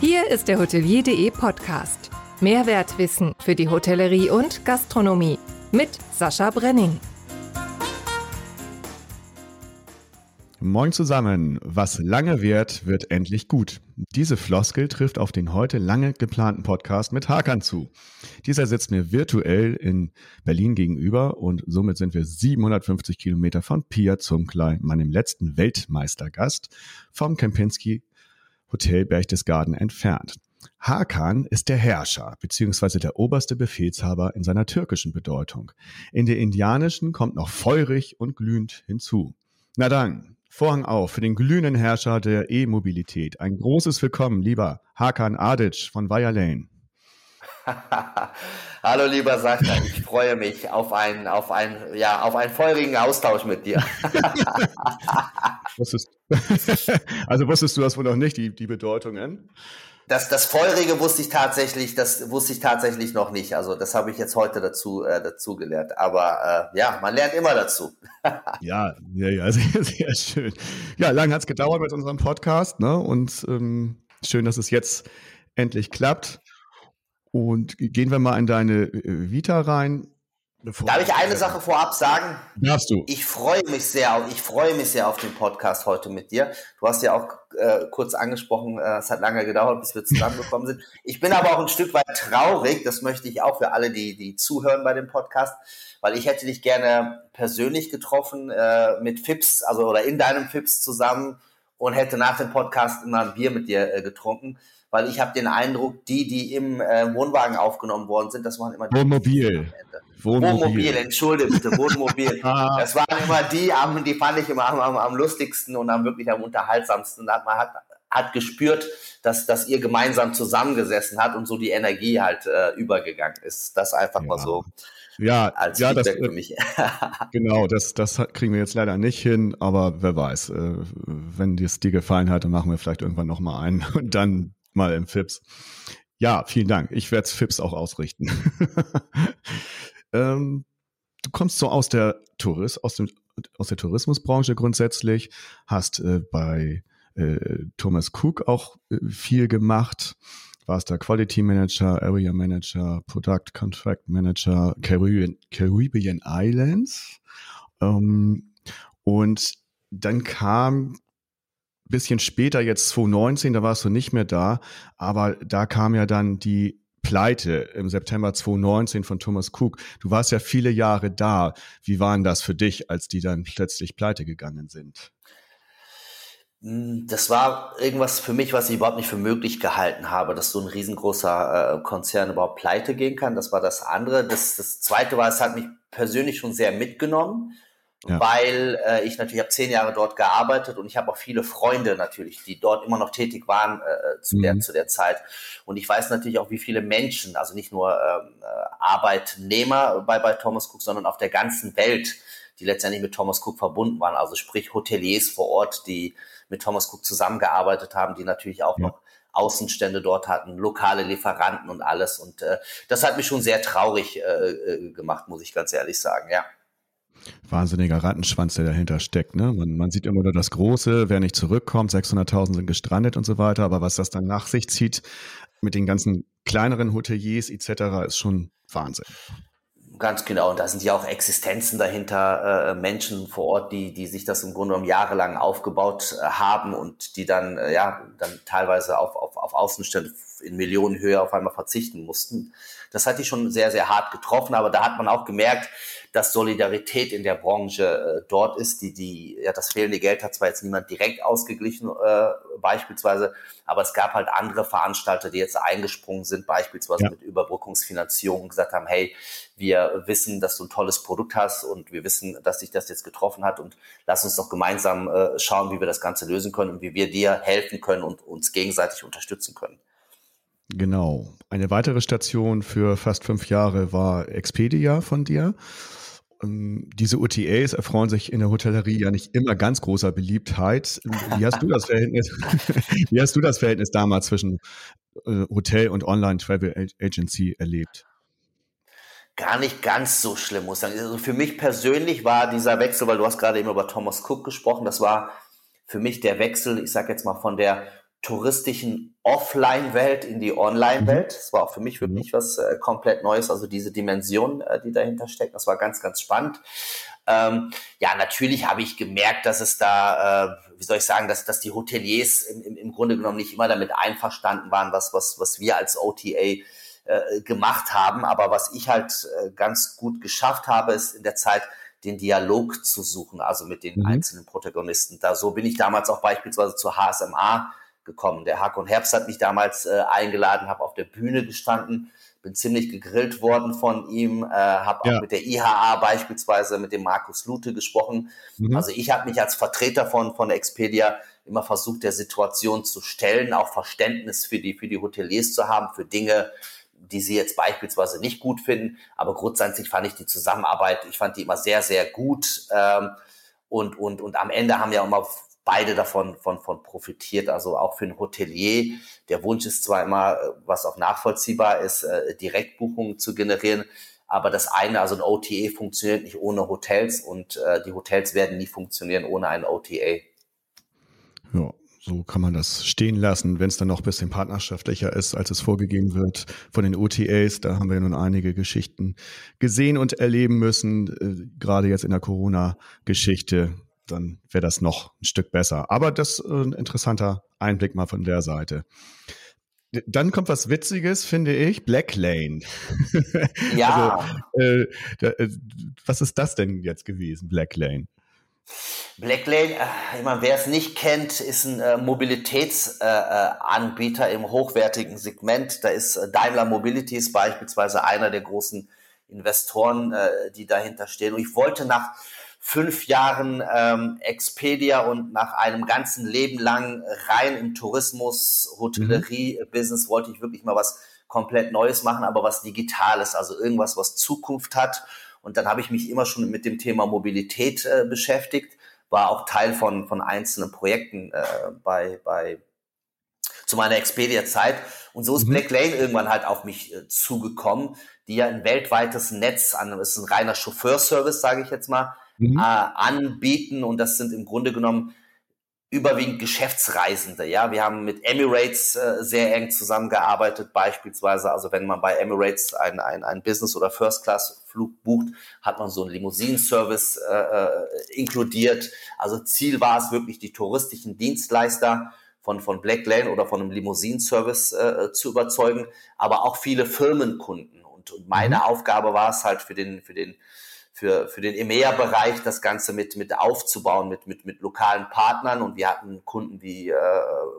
Hier ist der Hotelier.de Podcast. Mehrwertwissen für die Hotellerie und Gastronomie mit Sascha Brenning. Moin zusammen. Was lange wird, wird endlich gut. Diese Floskel trifft auf den heute lange geplanten Podcast mit Hakan zu. Dieser sitzt mir virtuell in Berlin gegenüber und somit sind wir 750 Kilometer von Pia Zumklei, meinem letzten Weltmeistergast, vom Kempinski Hotel Berchtesgaden entfernt. Hakan ist der Herrscher bzw. der oberste Befehlshaber in seiner türkischen Bedeutung. In der indianischen kommt noch feurig und glühend hinzu. Na dann, Vorhang auf für den glühenden Herrscher der E-Mobilität. Ein großes Willkommen, lieber Hakan Adic von Via Lane. Hallo lieber Sascha, ich freue mich auf einen, auf einen, ja, auf einen feurigen Austausch mit dir. wusstest, also wusstest du das wohl noch nicht, die, die Bedeutungen? Das, das Feurige wusste ich tatsächlich, das wusste ich tatsächlich noch nicht. Also das habe ich jetzt heute dazu, äh, dazu gelernt. Aber äh, ja, man lernt immer dazu. ja, ja, ja, sehr, sehr schön. Ja, lang hat es gedauert mit unserem Podcast, ne? Und ähm, schön, dass es jetzt endlich klappt. Und gehen wir mal in deine äh, Vita rein. Darf ich eine Sache vorab sagen? Darfst du. Ich freue mich sehr, ich freue mich sehr auf den Podcast heute mit dir. Du hast ja auch äh, kurz angesprochen, äh, es hat lange gedauert, bis wir zusammengekommen sind. Ich bin aber auch ein Stück weit traurig, das möchte ich auch für alle, die, die zuhören bei dem Podcast, weil ich hätte dich gerne persönlich getroffen äh, mit Fips, also oder in deinem Fips zusammen und hätte nach dem Podcast immer ein Bier mit dir äh, getrunken weil ich habe den Eindruck, die, die im äh, Wohnwagen aufgenommen worden sind, das waren immer die Wohnmobil. Wohnmobil. Wohnmobil, entschuldige bitte, Wohnmobil. Ah. das waren immer die, die fand ich immer am, am, am lustigsten und am wirklich am unterhaltsamsten. Man hat, hat gespürt, dass, dass ihr gemeinsam zusammengesessen hat und so die Energie halt äh, übergegangen ist. Das einfach ja. mal so. Ja, als ja, das, für mich. genau, das, das kriegen wir jetzt leider nicht hin, aber wer weiß, äh, wenn es dir gefallen hat, dann machen wir vielleicht irgendwann nochmal einen und dann mal im FIPS. Ja, vielen Dank. Ich werde es FIPS auch ausrichten. ähm, du kommst so aus der Tourist, aus dem aus der Tourismusbranche grundsätzlich, hast äh, bei äh, Thomas Cook auch äh, viel gemacht, warst da Quality Manager, Area Manager, Product Contract Manager, Caribbean, Caribbean Islands. Ähm, und dann kam bisschen später, jetzt 2019, da warst du nicht mehr da, aber da kam ja dann die Pleite im September 2019 von Thomas Cook. Du warst ja viele Jahre da. Wie waren das für dich, als die dann plötzlich pleite gegangen sind? Hm, das war irgendwas für mich, was ich überhaupt nicht für möglich gehalten habe, dass so ein riesengroßer äh, Konzern überhaupt pleite gehen kann. Das war das andere. Das, das zweite war, es hat mich persönlich schon sehr mitgenommen ja. weil äh, ich natürlich habe zehn Jahre dort gearbeitet und ich habe auch viele Freunde natürlich, die dort immer noch tätig waren äh, zu, mhm. der, zu der Zeit. Und ich weiß natürlich auch, wie viele Menschen, also nicht nur ähm, äh, Arbeitnehmer bei, bei Thomas Cook, sondern auf der ganzen Welt, die letztendlich mit Thomas Cook verbunden waren. Also sprich Hoteliers vor Ort, die mit Thomas Cook zusammengearbeitet haben, die natürlich auch ja. noch Außenstände dort hatten, lokale Lieferanten und alles. Und äh, das hat mich schon sehr traurig äh, äh gemacht, muss ich ganz ehrlich sagen, ja. Wahnsinniger Rattenschwanz, der dahinter steckt. Ne? Man, man sieht immer nur das Große, wer nicht zurückkommt, 600.000 sind gestrandet und so weiter. Aber was das dann nach sich zieht mit den ganzen kleineren Hoteliers etc., ist schon Wahnsinn. Ganz genau. Und da sind ja auch Existenzen dahinter, äh, Menschen vor Ort, die, die sich das im Grunde genommen jahrelang aufgebaut äh, haben und die dann, äh, ja, dann teilweise auf, auf, auf Außenstände in Millionenhöhe auf einmal verzichten mussten. Das hat die schon sehr, sehr hart getroffen, aber da hat man auch gemerkt, dass Solidarität in der Branche äh, dort ist. Die, die, ja, das fehlende Geld hat zwar jetzt niemand direkt ausgeglichen, äh, beispielsweise, aber es gab halt andere Veranstalter, die jetzt eingesprungen sind, beispielsweise ja. mit Überbrückungsfinanzierung und gesagt haben, hey, wir wissen, dass du ein tolles Produkt hast und wir wissen, dass sich das jetzt getroffen hat und lass uns doch gemeinsam äh, schauen, wie wir das Ganze lösen können und wie wir dir helfen können und uns gegenseitig unterstützen können. Genau. Eine weitere Station für fast fünf Jahre war Expedia von dir. Ähm, diese OTAs erfreuen sich in der Hotellerie ja nicht immer ganz großer Beliebtheit. Wie hast du das Verhältnis, wie hast du das Verhältnis damals zwischen äh, Hotel und Online Travel Agency erlebt? Gar nicht ganz so schlimm, muss ich sagen. Also für mich persönlich war dieser Wechsel, weil du hast gerade eben über Thomas Cook gesprochen, das war für mich der Wechsel, ich sage jetzt mal von der touristischen Offline-Welt in die Online-Welt. Mhm. Das war auch für mich wirklich mhm. was äh, komplett Neues, also diese Dimension, äh, die dahinter steckt. Das war ganz, ganz spannend. Ähm, ja, natürlich habe ich gemerkt, dass es da, äh, wie soll ich sagen, dass, dass die Hoteliers im, im, Grunde genommen nicht immer damit einverstanden waren, was, was, was wir als OTA äh, gemacht haben. Aber was ich halt äh, ganz gut geschafft habe, ist in der Zeit den Dialog zu suchen, also mit den mhm. einzelnen Protagonisten. Da so bin ich damals auch beispielsweise zur HSMA gekommen. Der Hakon Herbst hat mich damals äh, eingeladen, habe auf der Bühne gestanden, bin ziemlich gegrillt worden von ihm, äh, habe ja. auch mit der IHA beispielsweise, mit dem Markus Lute gesprochen. Mhm. Also ich habe mich als Vertreter von, von Expedia immer versucht, der Situation zu stellen, auch Verständnis für die, für die Hoteliers zu haben, für Dinge, die sie jetzt beispielsweise nicht gut finden. Aber grundsätzlich fand ich die Zusammenarbeit, ich fand die immer sehr, sehr gut. Ähm, und, und, und am Ende haben ja immer beide davon von, von profitiert. Also auch für ein Hotelier. Der Wunsch ist zwar immer, was auch nachvollziehbar ist, äh, Direktbuchungen zu generieren. Aber das eine, also ein OTA funktioniert nicht ohne Hotels und äh, die Hotels werden nie funktionieren ohne ein OTA. Ja, so kann man das stehen lassen, wenn es dann noch ein bisschen partnerschaftlicher ist, als es vorgegeben wird von den OTAs. Da haben wir nun einige Geschichten gesehen und erleben müssen, äh, gerade jetzt in der Corona-Geschichte dann wäre das noch ein Stück besser. Aber das ist äh, ein interessanter Einblick mal von der Seite. Dann kommt was Witziges, finde ich, Black Lane. Ja. also, äh, äh, was ist das denn jetzt gewesen, Black Lane? Black Lane, äh, ich meine, wer es nicht kennt, ist ein äh, Mobilitätsanbieter äh, im hochwertigen Segment. Da ist Daimler Mobility ist beispielsweise einer der großen Investoren, die dahinter stehen. Und ich wollte nach fünf Jahren ähm, Expedia und nach einem ganzen Leben lang rein im Tourismus, Hotellerie-Business mhm. wollte ich wirklich mal was komplett Neues machen, aber was Digitales, also irgendwas, was Zukunft hat. Und dann habe ich mich immer schon mit dem Thema Mobilität äh, beschäftigt, war auch Teil von, von einzelnen Projekten äh, bei, bei zu meiner Expedia-Zeit. Und so ist mhm. Black Lane irgendwann halt auf mich äh, zugekommen, die ja ein weltweites Netz an, es ist ein reiner Chauffeurservice, sage ich jetzt mal, mhm. äh, anbieten und das sind im Grunde genommen überwiegend Geschäftsreisende. Ja, wir haben mit Emirates äh, sehr eng zusammengearbeitet, beispielsweise. Also wenn man bei Emirates ein, ein, ein Business- oder First-Class-Flug bucht, hat man so einen Limousinenservice äh, äh, inkludiert. Also Ziel war es wirklich, die touristischen Dienstleister von, von Black Lane oder von einem Limousinenservice äh, zu überzeugen, aber auch viele Firmenkunden. Und, und meine mhm. Aufgabe war es halt für den, für den für, für den EMEA-Bereich das Ganze mit, mit aufzubauen, mit, mit, mit lokalen Partnern. Und wir hatten Kunden wie äh,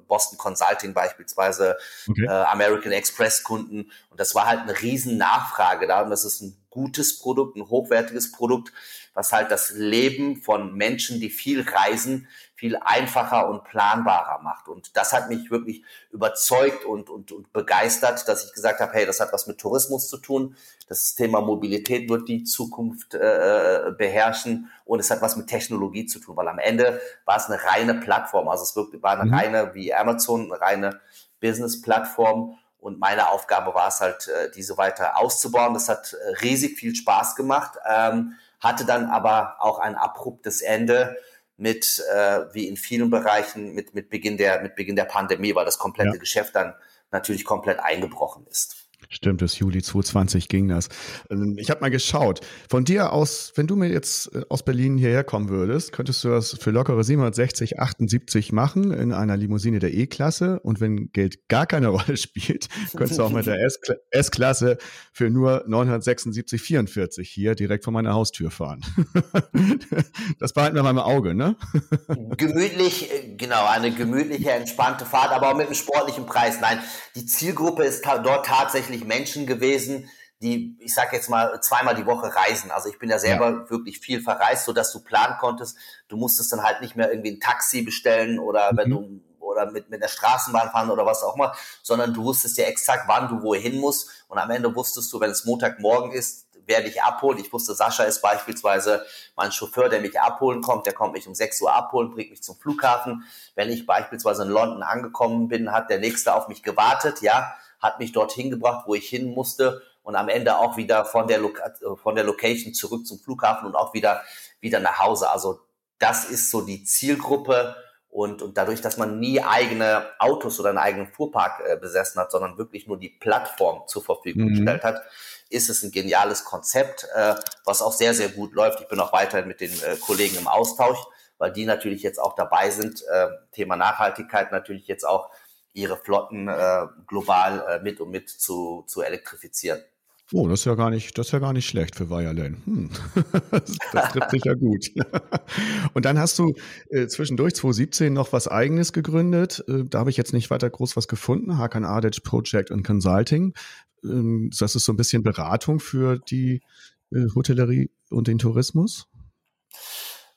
Boston Consulting beispielsweise, okay. äh, American Express Kunden. Und das war halt eine riesen Nachfrage da. Und das ist ein gutes Produkt, ein hochwertiges Produkt, was halt das Leben von Menschen, die viel reisen, viel einfacher und planbarer macht. Und das hat mich wirklich überzeugt und, und, und begeistert, dass ich gesagt habe, hey, das hat was mit Tourismus zu tun. Das Thema Mobilität wird die Zukunft äh, beherrschen und es hat was mit Technologie zu tun, weil am Ende war es eine reine Plattform. Also es war eine mhm. reine, wie Amazon, eine reine Business-Plattform. Und meine Aufgabe war es halt, äh, diese weiter auszubauen. Das hat äh, riesig viel Spaß gemacht, ähm, hatte dann aber auch ein abruptes Ende mit, äh, wie in vielen Bereichen, mit, mit, Beginn der, mit Beginn der Pandemie, weil das komplette ja. Geschäft dann natürlich komplett eingebrochen ist. Stimmt, bis Juli 2020 ging das. Ähm, ich habe mal geschaut. Von dir aus, wenn du mir jetzt äh, aus Berlin hierher kommen würdest, könntest du das für lockere 760, 78 machen in einer Limousine der E-Klasse. Und wenn Geld gar keine Rolle spielt, könntest du auch mit der S-Klasse für nur 976, 44 hier direkt vor meiner Haustür fahren. das behalten wir mal im Auge, ne? Gemütlich, äh, genau, eine gemütliche, entspannte Fahrt, aber auch mit einem sportlichen Preis. Nein, die Zielgruppe ist dort tatsächlich wirklich Menschen gewesen, die, ich sage jetzt mal, zweimal die Woche reisen. Also ich bin ja selber ja. wirklich viel verreist, so dass du planen konntest. Du musstest dann halt nicht mehr irgendwie ein Taxi bestellen oder mhm. wenn du oder mit, mit der Straßenbahn fahren oder was auch immer, sondern du wusstest ja exakt, wann du wohin musst. Und am Ende wusstest du, wenn es Montagmorgen ist, wer dich abholt. Ich wusste, Sascha ist beispielsweise mein Chauffeur, der mich abholen kommt. Der kommt mich um 6 Uhr abholen, bringt mich zum Flughafen. Wenn ich beispielsweise in London angekommen bin, hat der Nächste auf mich gewartet, ja hat mich dorthin gebracht, wo ich hin musste und am Ende auch wieder von der, Loka von der Location zurück zum Flughafen und auch wieder, wieder nach Hause. Also das ist so die Zielgruppe Und, und dadurch, dass man nie eigene Autos oder einen eigenen Fuhrpark äh, besessen hat, sondern wirklich nur die Plattform zur Verfügung mhm. gestellt hat, ist es ein geniales Konzept, äh, was auch sehr, sehr gut läuft. Ich bin auch weiterhin mit den äh, Kollegen im Austausch, weil die natürlich jetzt auch dabei sind, äh, Thema Nachhaltigkeit natürlich jetzt auch ihre Flotten äh, global äh, mit und mit zu, zu elektrifizieren. Oh, das ist ja gar nicht, das ist ja gar nicht schlecht für Wirelane. Hm. das, das trifft sich ja gut. Und dann hast du äh, zwischendurch 2017 noch was eigenes gegründet. Äh, da habe ich jetzt nicht weiter groß was gefunden. Hakan Adic Project and Consulting. Ähm, das ist so ein bisschen Beratung für die äh, Hotellerie und den Tourismus.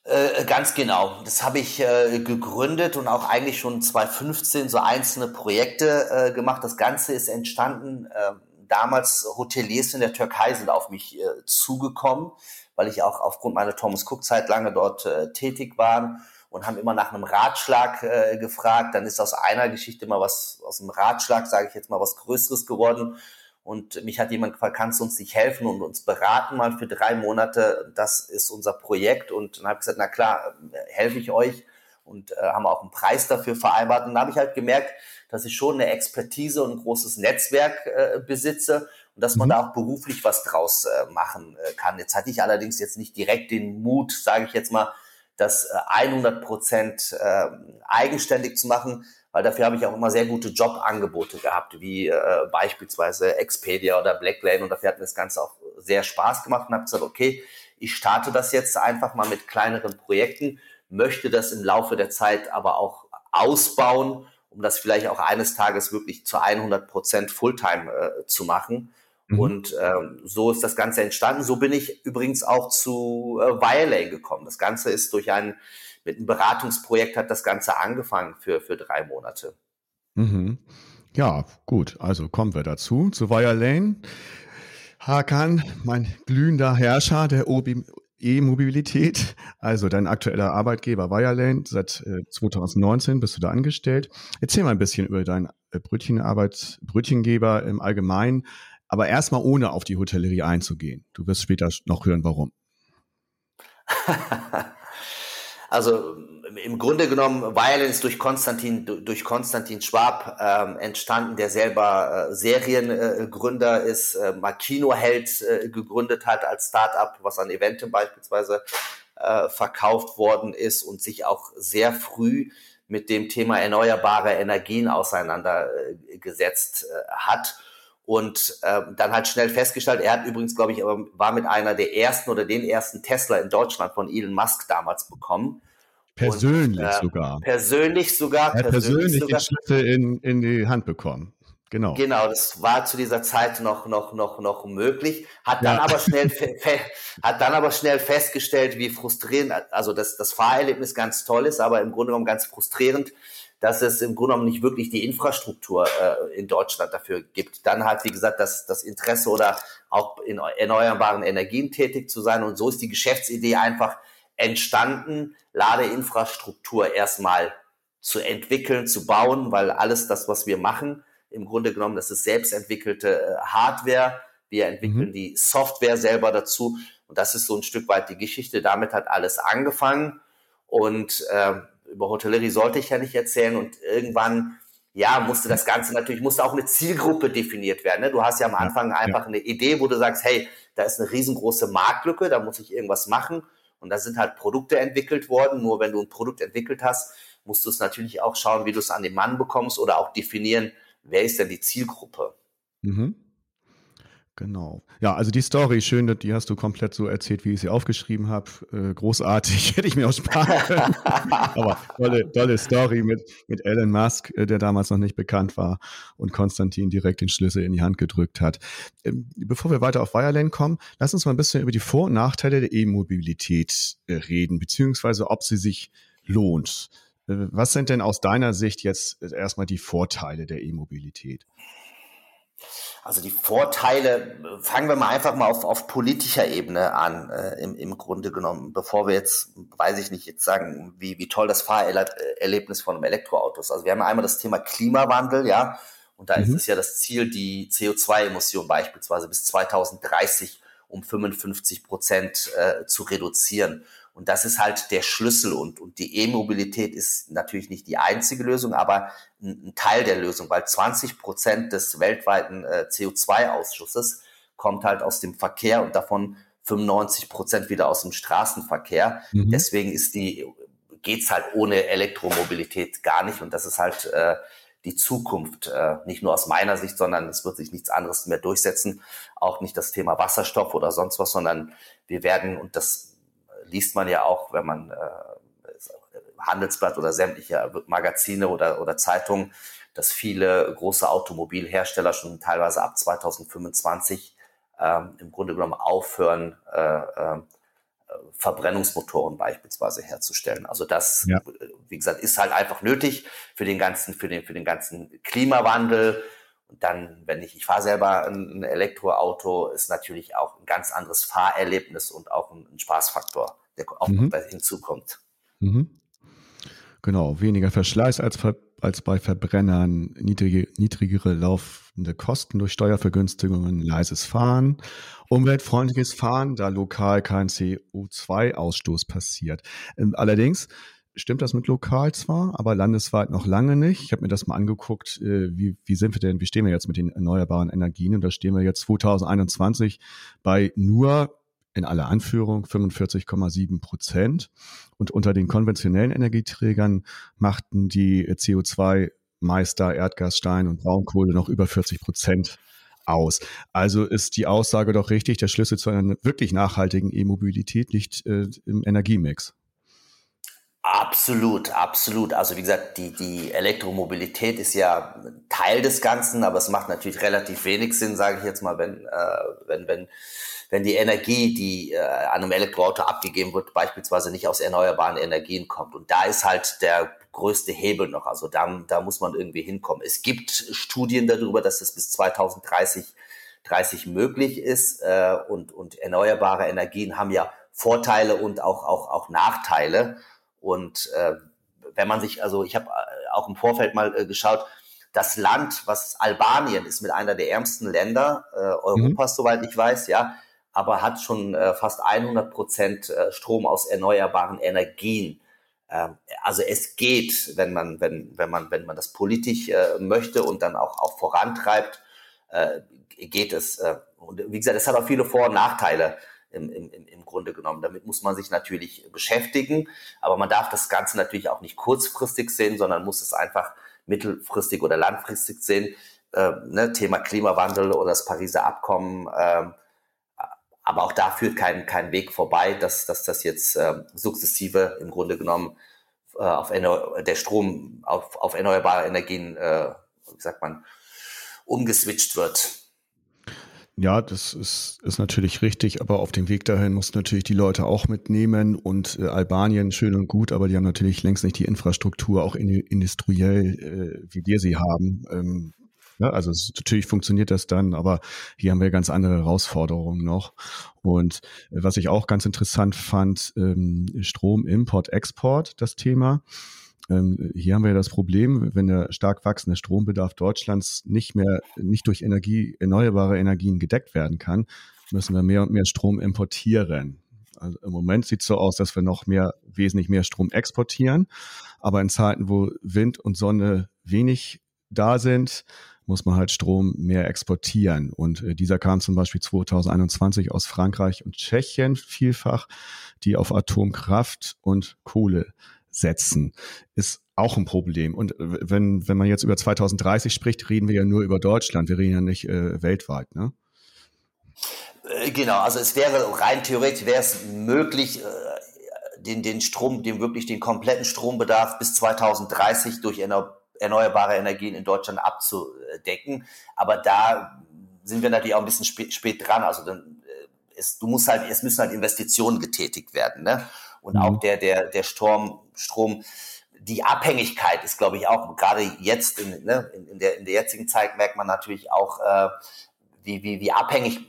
Äh, ganz genau. Das habe ich äh, gegründet und auch eigentlich schon 2015 so einzelne Projekte äh, gemacht. Das Ganze ist entstanden ähm, damals Hoteliers in der Türkei sind auf mich äh, zugekommen, weil ich auch aufgrund meiner Thomas Cook Zeit lange dort äh, tätig war und haben immer nach einem Ratschlag äh, gefragt. Dann ist aus einer Geschichte mal was, aus einem Ratschlag, sage ich jetzt mal, was Größeres geworden. Und mich hat jemand gefragt, kannst du uns nicht helfen und uns beraten mal für drei Monate? Das ist unser Projekt. Und dann habe ich gesagt, na klar, helfe ich euch und äh, haben auch einen Preis dafür vereinbart. Und dann habe ich halt gemerkt, dass ich schon eine Expertise und ein großes Netzwerk äh, besitze und dass man mhm. da auch beruflich was draus äh, machen äh, kann. Jetzt hatte ich allerdings jetzt nicht direkt den Mut, sage ich jetzt mal, das äh, 100 Prozent äh, eigenständig zu machen, weil dafür habe ich auch immer sehr gute Jobangebote gehabt, wie äh, beispielsweise Expedia oder Blacklane und dafür hat mir das Ganze auch sehr Spaß gemacht und habe gesagt, okay, ich starte das jetzt einfach mal mit kleineren Projekten, möchte das im Laufe der Zeit aber auch ausbauen um das vielleicht auch eines Tages wirklich zu 100 Prozent Fulltime äh, zu machen. Mhm. Und ähm, so ist das Ganze entstanden. So bin ich übrigens auch zu äh, Wirelane gekommen. Das Ganze ist durch ein, mit einem Beratungsprojekt hat das Ganze angefangen für, für drei Monate. Mhm. Ja, gut. Also kommen wir dazu, zu Wirelane. Hakan, mein glühender Herrscher der E-Mobilität. Also dein aktueller Arbeitgeber Wirelane, seit äh, 2019 bist du da angestellt. Erzähl mal ein bisschen über deinen äh, Brötchenarbeit, Brötchengeber im Allgemeinen, aber erstmal ohne auf die Hotellerie einzugehen. Du wirst später noch hören, warum. also im Grunde genommen Violence durch Konstantin durch Konstantin Schwab ähm, entstanden, der selber äh, Seriengründer äh, ist, äh, mal Kinoheld äh, gegründet hat als Startup, was an Eventim beispielsweise äh, verkauft worden ist und sich auch sehr früh mit dem Thema erneuerbare Energien auseinandergesetzt äh, hat und äh, dann halt schnell festgestellt, er hat übrigens, glaube ich, war mit einer der ersten oder den ersten Tesla in Deutschland von Elon Musk damals bekommen. Persönlich und, äh, sogar. Persönlich sogar. Er hat persönlich, persönlich sogar. den Schlüssel in, in die Hand bekommen. Genau. Genau, das war zu dieser Zeit noch, noch, noch, noch möglich. Hat dann ja. aber schnell, hat dann aber schnell festgestellt, wie frustrierend, also das, das Fahrerlebnis ganz toll ist, aber im Grunde genommen ganz frustrierend, dass es im Grunde genommen nicht wirklich die Infrastruktur äh, in Deutschland dafür gibt. Dann hat, wie gesagt, das, das Interesse oder auch in erneuerbaren Energien tätig zu sein. Und so ist die Geschäftsidee einfach entstanden, Ladeinfrastruktur erstmal zu entwickeln, zu bauen, weil alles das, was wir machen, im Grunde genommen, das ist selbstentwickelte äh, Hardware. Wir entwickeln mhm. die Software selber dazu. Und das ist so ein Stück weit die Geschichte. Damit hat alles angefangen. Und äh, über Hotellerie sollte ich ja nicht erzählen und irgendwann ja, musste das Ganze natürlich, musste auch eine Zielgruppe definiert werden. Ne? Du hast ja am Anfang einfach ja. eine Idee, wo du sagst, hey, da ist eine riesengroße Marktlücke, da muss ich irgendwas machen. Und da sind halt Produkte entwickelt worden. Nur wenn du ein Produkt entwickelt hast, musst du es natürlich auch schauen, wie du es an den Mann bekommst oder auch definieren, wer ist denn die Zielgruppe. Mhm. Genau. Ja, also die Story, schön, die hast du komplett so erzählt, wie ich sie aufgeschrieben habe. Äh, großartig, hätte ich mir auch sparen können. Aber tolle, tolle Story mit, mit Elon Musk, äh, der damals noch nicht bekannt war und Konstantin direkt den Schlüssel in die Hand gedrückt hat. Ähm, bevor wir weiter auf Wirelane kommen, lass uns mal ein bisschen über die Vor- und Nachteile der E-Mobilität äh, reden, beziehungsweise ob sie sich lohnt. Äh, was sind denn aus deiner Sicht jetzt erstmal die Vorteile der E-Mobilität? Also die Vorteile, fangen wir mal einfach mal auf, auf politischer Ebene an, äh, im, im Grunde genommen, bevor wir jetzt, weiß ich nicht, jetzt sagen, wie, wie toll das Fahrerlebnis von einem Elektroauto ist. Also wir haben einmal das Thema Klimawandel, ja, und da mhm. ist es ja das Ziel, die CO2-Emissionen beispielsweise bis 2030 um 55 Prozent äh, zu reduzieren. Und das ist halt der Schlüssel. Und, und die E-Mobilität ist natürlich nicht die einzige Lösung, aber ein, ein Teil der Lösung, weil 20 Prozent des weltweiten äh, CO2-Ausschusses kommt halt aus dem Verkehr und davon 95 Prozent wieder aus dem Straßenverkehr. Mhm. Deswegen ist die, geht's halt ohne Elektromobilität gar nicht. Und das ist halt äh, die Zukunft, äh, nicht nur aus meiner Sicht, sondern es wird sich nichts anderes mehr durchsetzen. Auch nicht das Thema Wasserstoff oder sonst was, sondern wir werden, und das liest man ja auch, wenn man äh, Handelsblatt oder sämtliche Magazine oder, oder Zeitungen, dass viele große Automobilhersteller schon teilweise ab 2025 ähm, im Grunde genommen aufhören, äh, äh, Verbrennungsmotoren beispielsweise herzustellen. Also das, ja. wie gesagt, ist halt einfach nötig für den ganzen, für den, für den ganzen Klimawandel. Und dann, wenn ich, ich fahre selber ein, Elektroauto, ist natürlich auch ein ganz anderes Fahrerlebnis und auch ein, ein Spaßfaktor der auch mhm. hinzukommt. Mhm. Genau, weniger Verschleiß als, als bei Verbrennern, niedrige, niedrigere laufende Kosten durch Steuervergünstigungen, leises Fahren, umweltfreundliches Fahren, da lokal kein CO2-Ausstoß passiert. Ähm, allerdings stimmt das mit lokal zwar, aber landesweit noch lange nicht. Ich habe mir das mal angeguckt, äh, wie, wie sind wir denn, wie stehen wir jetzt mit den erneuerbaren Energien? Und da stehen wir jetzt 2021 bei nur in aller Anführung 45,7 Prozent. Und unter den konventionellen Energieträgern machten die CO2-Meister Erdgas, Stein und Braunkohle noch über 40 Prozent aus. Also ist die Aussage doch richtig, der Schlüssel zu einer wirklich nachhaltigen E-Mobilität liegt äh, im Energiemix. Absolut, absolut. Also wie gesagt, die, die Elektromobilität ist ja Teil des Ganzen, aber es macht natürlich relativ wenig Sinn, sage ich jetzt mal, wenn, äh, wenn, wenn wenn die Energie, die äh, an einem Elektroauto abgegeben wird, beispielsweise nicht aus erneuerbaren Energien kommt. Und da ist halt der größte Hebel noch. Also da, da muss man irgendwie hinkommen. Es gibt Studien darüber, dass das bis 2030 30 möglich ist. Äh, und, und erneuerbare Energien haben ja Vorteile und auch, auch, auch Nachteile. Und äh, wenn man sich, also ich habe äh, auch im Vorfeld mal äh, geschaut, das Land, was Albanien ist mit einer der ärmsten Länder äh, Europas, mhm. soweit ich weiß, ja, aber hat schon äh, fast 100 Prozent äh, Strom aus erneuerbaren Energien. Ähm, also es geht, wenn man, wenn, wenn man, wenn man das politisch äh, möchte und dann auch, auch vorantreibt, äh, geht es. Äh, und wie gesagt, es hat auch viele Vor- und Nachteile im, im, im Grunde genommen. Damit muss man sich natürlich beschäftigen, aber man darf das Ganze natürlich auch nicht kurzfristig sehen, sondern muss es einfach mittelfristig oder langfristig sehen. Äh, ne, Thema Klimawandel oder das Pariser Abkommen. Äh, aber auch da führt kein, kein Weg vorbei, dass, dass das jetzt äh, sukzessive im Grunde genommen äh, auf der Strom auf, auf erneuerbare Energien, äh, wie sagt man, umgeswitcht wird. Ja, das ist, ist natürlich richtig, aber auf dem Weg dahin muss natürlich die Leute auch mitnehmen und äh, Albanien schön und gut, aber die haben natürlich längst nicht die Infrastruktur, auch in, industriell, äh, wie wir sie haben. Ähm, ja, also es, natürlich funktioniert das dann, aber hier haben wir ganz andere Herausforderungen noch. Und äh, was ich auch ganz interessant fand, ähm, Strom, Import, Export, das Thema. Ähm, hier haben wir das Problem, wenn der stark wachsende Strombedarf Deutschlands nicht mehr, nicht durch Energie, erneuerbare Energien gedeckt werden kann, müssen wir mehr und mehr Strom importieren. Also im Moment sieht es so aus, dass wir noch mehr, wesentlich mehr Strom exportieren. Aber in Zeiten, wo Wind und Sonne wenig da sind, muss man halt Strom mehr exportieren. Und äh, dieser kam zum Beispiel 2021 aus Frankreich und Tschechien vielfach, die auf Atomkraft und Kohle setzen. Ist auch ein Problem. Und äh, wenn, wenn man jetzt über 2030 spricht, reden wir ja nur über Deutschland. Wir reden ja nicht äh, weltweit, ne? Äh, genau, also es wäre rein theoretisch wäre es möglich, äh, den, den Strom, den wirklich den kompletten Strombedarf bis 2030 durch erneuerbare Energien in Deutschland abzudecken. Aber da sind wir natürlich auch ein bisschen spät, spät dran. Also dann, es, du musst halt, es müssen halt Investitionen getätigt werden. Ne? Und mhm. auch der, der, der Sturm, Strom, die Abhängigkeit ist, glaube ich, auch gerade jetzt in, ne, in, der, in der jetzigen Zeit merkt man natürlich auch, äh, wie, wie, wie abhängig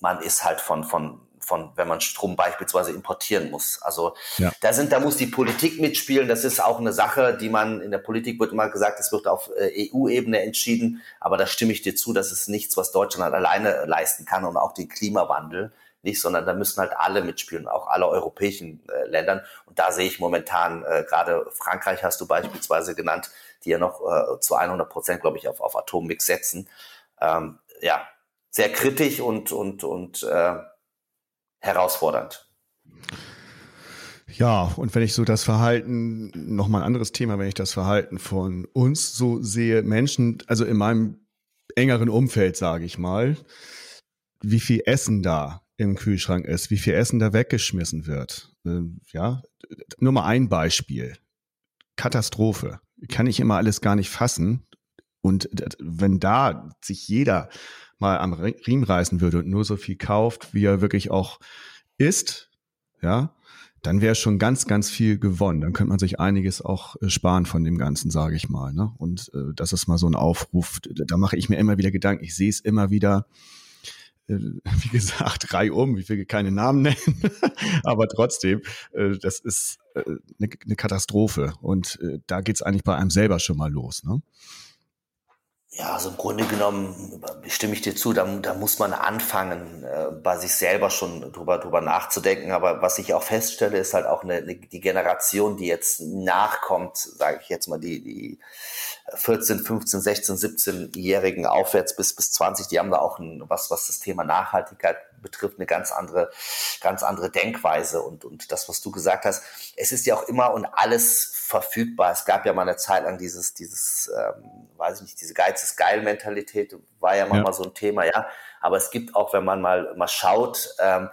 man ist halt von, von, von, wenn man Strom beispielsweise importieren muss. Also ja. da sind, da muss die Politik mitspielen. Das ist auch eine Sache, die man in der Politik wird immer gesagt, es wird auf äh, EU-Ebene entschieden. Aber da stimme ich dir zu, das ist nichts, was Deutschland alleine leisten kann und auch den Klimawandel nicht, sondern da müssen halt alle mitspielen, auch alle europäischen äh, Ländern. Und da sehe ich momentan, äh, gerade Frankreich hast du beispielsweise genannt, die ja noch äh, zu 100 Prozent, glaube ich, auf, auf Atommix setzen. Ähm, ja, sehr kritisch und, und, und äh, herausfordernd. Ja, und wenn ich so das Verhalten, nochmal ein anderes Thema, wenn ich das Verhalten von uns so sehe, Menschen, also in meinem engeren Umfeld, sage ich mal, wie viel Essen da im Kühlschrank ist, wie viel Essen da weggeschmissen wird. Ähm, ja, nur mal ein Beispiel. Katastrophe. Kann ich immer alles gar nicht fassen. Und wenn da sich jeder mal am Riemen reißen würde und nur so viel kauft, wie er wirklich auch isst, ja, dann wäre schon ganz, ganz viel gewonnen. Dann könnte man sich einiges auch äh, sparen von dem Ganzen, sage ich mal. Ne? Und äh, das ist mal so ein Aufruf. Da mache ich mir immer wieder Gedanken. Ich sehe es immer wieder. Äh, wie gesagt, reihum, ich will keine Namen nennen, aber trotzdem, äh, das ist äh, eine, eine Katastrophe. Und äh, da geht's eigentlich bei einem selber schon mal los. Ne? Ja, also im Grunde genommen stimme ich dir zu, da, da muss man anfangen, äh, bei sich selber schon drüber, drüber nachzudenken. Aber was ich auch feststelle, ist halt auch eine, eine die Generation, die jetzt nachkommt, sage ich jetzt mal, die, die 14, 15, 16, 17-Jährigen aufwärts bis, bis 20, die haben da auch ein, was, was das Thema Nachhaltigkeit betrifft, eine ganz andere, ganz andere Denkweise. Und, und das, was du gesagt hast, es ist ja auch immer und alles verfügbar. Es gab ja mal eine Zeit lang dieses, dieses, ähm, weiß ich nicht, diese Geiz ist geil Mentalität war ja mal, ja. mal so ein Thema, ja. Aber es gibt auch, wenn man mal, mal schaut, ähm,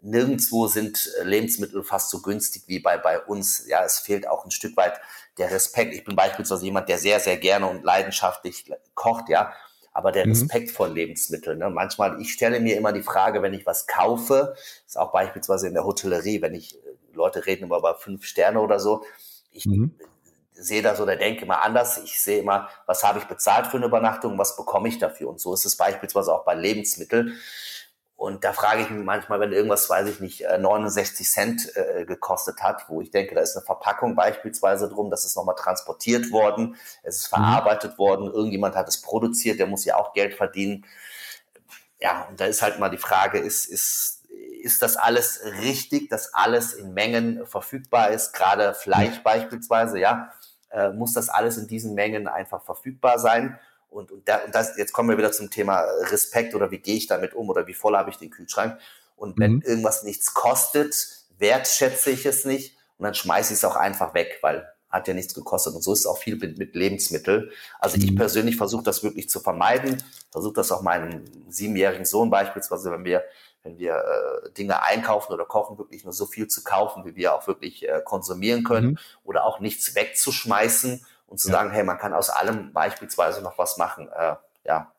nirgendwo sind Lebensmittel fast so günstig wie bei, bei uns. Ja, es fehlt auch ein Stück weit der Respekt. Ich bin beispielsweise jemand, der sehr, sehr gerne und leidenschaftlich kocht, ja. Aber der mhm. Respekt vor Lebensmitteln. Ne? Manchmal, ich stelle mir immer die Frage, wenn ich was kaufe, ist auch beispielsweise in der Hotellerie, wenn ich, Leute reden immer über fünf Sterne oder so, ich mhm. sehe das oder denke immer anders. Ich sehe immer, was habe ich bezahlt für eine Übernachtung, was bekomme ich dafür? Und so ist es beispielsweise auch bei Lebensmitteln. Und da frage ich mich manchmal, wenn irgendwas, weiß ich nicht, 69 äh, Cent äh, gekostet hat, wo ich denke, da ist eine Verpackung beispielsweise drum, das ist nochmal transportiert worden, es ist mhm. verarbeitet mhm. worden, irgendjemand hat es produziert, der muss ja auch Geld verdienen. Ja, und da ist halt mal die Frage, ist, ist ist das alles richtig, dass alles in Mengen verfügbar ist, gerade Fleisch beispielsweise, ja, äh, muss das alles in diesen Mengen einfach verfügbar sein. Und, und, da, und das, jetzt kommen wir wieder zum Thema Respekt oder wie gehe ich damit um oder wie voll habe ich den Kühlschrank. Und wenn mhm. irgendwas nichts kostet, wertschätze ich es nicht und dann schmeiße ich es auch einfach weg, weil hat ja nichts gekostet. Und so ist es auch viel mit, mit Lebensmitteln. Also ich mhm. persönlich versuche das wirklich zu vermeiden, versuche das auch meinem siebenjährigen Sohn beispielsweise, wenn wir wenn wir äh, Dinge einkaufen oder kochen, wirklich nur so viel zu kaufen, wie wir auch wirklich äh, konsumieren können mhm. oder auch nichts wegzuschmeißen und zu ja. sagen, hey, man kann aus allem beispielsweise noch was machen. Äh, ja.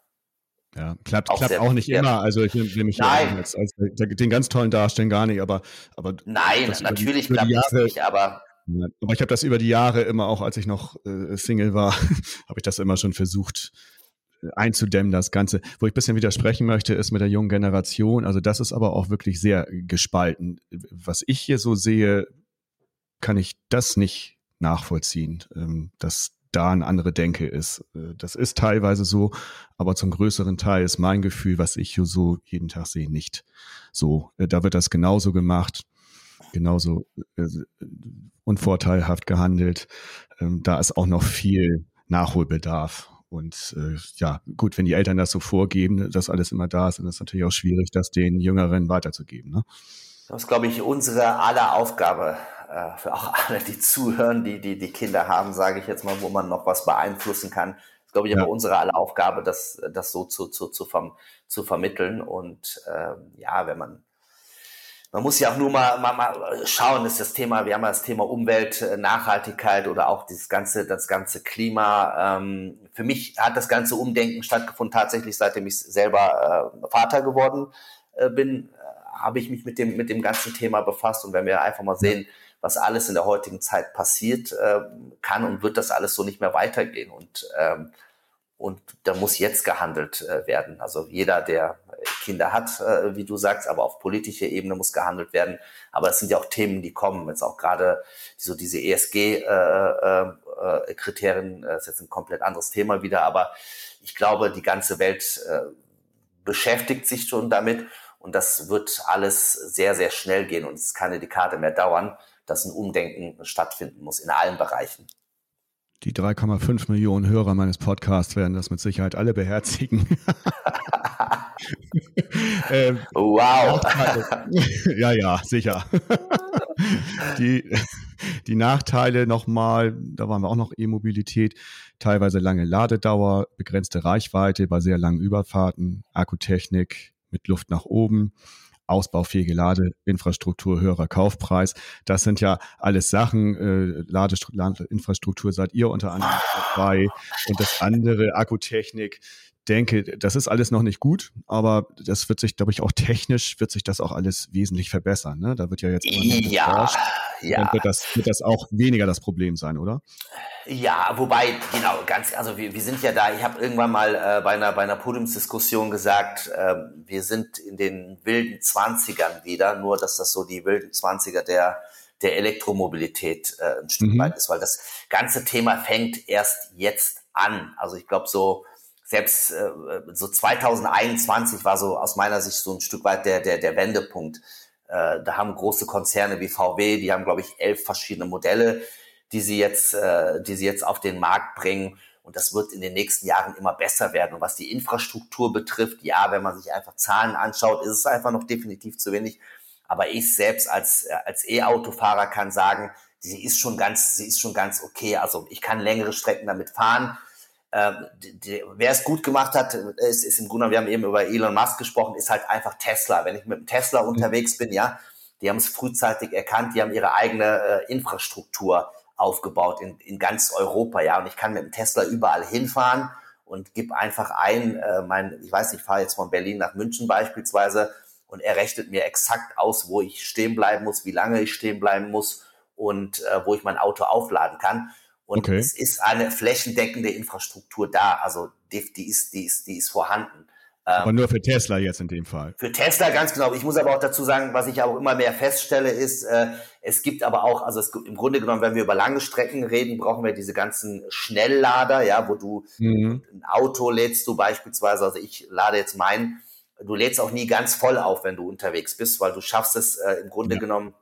Ja, klappt auch, klappt auch nicht ja. immer. Also ich will mich Nein. Jetzt als, den ganz tollen darstellen gar nicht, aber, aber Nein, natürlich klappt es nicht, aber aber ich habe das über die Jahre immer auch, als ich noch äh, Single war, habe ich das immer schon versucht, einzudämmen, das Ganze. Wo ich ein bisschen widersprechen möchte, ist mit der jungen Generation. Also das ist aber auch wirklich sehr gespalten. Was ich hier so sehe, kann ich das nicht nachvollziehen, ähm, dass da eine andere Denke ist. Äh, das ist teilweise so, aber zum größeren Teil ist mein Gefühl, was ich hier so jeden Tag sehe, nicht so. Äh, da wird das genauso gemacht, genauso äh, unvorteilhaft gehandelt. Ähm, da ist auch noch viel Nachholbedarf. Und äh, ja, gut, wenn die Eltern das so vorgeben, dass alles immer da ist, dann ist es natürlich auch schwierig, das den Jüngeren weiterzugeben. Ne? Das ist, glaube ich, unsere aller Aufgabe, äh, für auch alle, die zuhören, die, die, die Kinder haben, sage ich jetzt mal, wo man noch was beeinflussen kann. Das ist, glaube ich, ja. aber unsere aller Aufgabe, das, das so zu, zu, zu, verm zu vermitteln. Und äh, ja, wenn man man muss ja auch nur mal, mal, mal schauen, ist das Thema, wir haben ja das Thema Umwelt, äh, Nachhaltigkeit oder auch dieses ganze, das ganze Klima. Ähm, für mich hat das ganze Umdenken stattgefunden, tatsächlich, seitdem ich selber äh, Vater geworden äh, bin, äh, habe ich mich mit dem, mit dem ganzen Thema befasst. Und wenn wir einfach mal sehen, was alles in der heutigen Zeit passiert, äh, kann und wird das alles so nicht mehr weitergehen. Und ähm, und da muss jetzt gehandelt äh, werden. Also jeder, der Kinder hat, äh, wie du sagst, aber auf politischer Ebene muss gehandelt werden. Aber es sind ja auch Themen, die kommen. Jetzt auch gerade so diese ESG-Kriterien, äh, äh, äh, ist jetzt ein komplett anderes Thema wieder. Aber ich glaube, die ganze Welt äh, beschäftigt sich schon damit. Und das wird alles sehr, sehr schnell gehen und es kann eine Dekade mehr dauern, dass ein Umdenken stattfinden muss in allen Bereichen. Die 3,5 Millionen Hörer meines Podcasts werden das mit Sicherheit alle beherzigen. ähm, wow. ja, ja, sicher. die, die Nachteile nochmal, da waren wir auch noch E-Mobilität, teilweise lange Ladedauer, begrenzte Reichweite bei sehr langen Überfahrten, Akkutechnik, mit Luft nach oben, ausbaufähige Ladeinfrastruktur, höherer Kaufpreis. Das sind ja alles Sachen. Äh, Ladeinfrastruktur seid ihr unter anderem dabei. Und das andere, Akkutechnik, denke, das ist alles noch nicht gut, aber das wird sich, glaube ich, auch technisch wird sich das auch alles wesentlich verbessern. Ne? Da wird ja jetzt ja, geforscht. ja. Dann wird das, wird das auch weniger das Problem sein, oder? Ja, wobei, genau, ganz, also wir, wir sind ja da, ich habe irgendwann mal äh, bei, einer, bei einer Podiumsdiskussion gesagt, äh, wir sind in den wilden Zwanzigern wieder, nur dass das so die wilden Zwanziger der, der Elektromobilität äh, ein Stück mhm. weit ist, weil das ganze Thema fängt erst jetzt an. Also ich glaube so, selbst äh, so 2021 war so aus meiner Sicht so ein Stück weit der, der, der Wendepunkt. Äh, da haben große Konzerne wie VW, die haben, glaube ich, elf verschiedene Modelle, die sie jetzt, äh, die sie jetzt auf den Markt bringen. Und das wird in den nächsten Jahren immer besser werden. Und was die Infrastruktur betrifft, ja, wenn man sich einfach Zahlen anschaut, ist es einfach noch definitiv zu wenig. Aber ich selbst als, als E-Autofahrer kann sagen, sie ist schon ganz, sie ist schon ganz okay. Also ich kann längere Strecken damit fahren. Ähm, die, wer es gut gemacht hat, ist, ist im Grunde, wir haben eben über Elon Musk gesprochen, ist halt einfach Tesla. Wenn ich mit dem Tesla mhm. unterwegs bin, ja, die haben es frühzeitig erkannt, die haben ihre eigene äh, Infrastruktur aufgebaut in, in ganz Europa, ja, und ich kann mit dem Tesla überall hinfahren und gebe einfach ein, äh, mein, ich weiß nicht, ich fahre jetzt von Berlin nach München beispielsweise und er rechnet mir exakt aus, wo ich stehen bleiben muss, wie lange ich stehen bleiben muss und äh, wo ich mein Auto aufladen kann. Und okay. es ist eine flächendeckende Infrastruktur da. Also die, die, ist, die, ist, die ist vorhanden. Aber nur für Tesla jetzt in dem Fall. Für Tesla ganz genau. Ich muss aber auch dazu sagen, was ich auch immer mehr feststelle, ist, äh, es gibt aber auch, also es, im Grunde genommen, wenn wir über lange Strecken reden, brauchen wir diese ganzen Schnelllader, ja, wo du mhm. ein Auto lädst du beispielsweise, also ich lade jetzt meinen, du lädst auch nie ganz voll auf, wenn du unterwegs bist, weil du schaffst es äh, im Grunde ja. genommen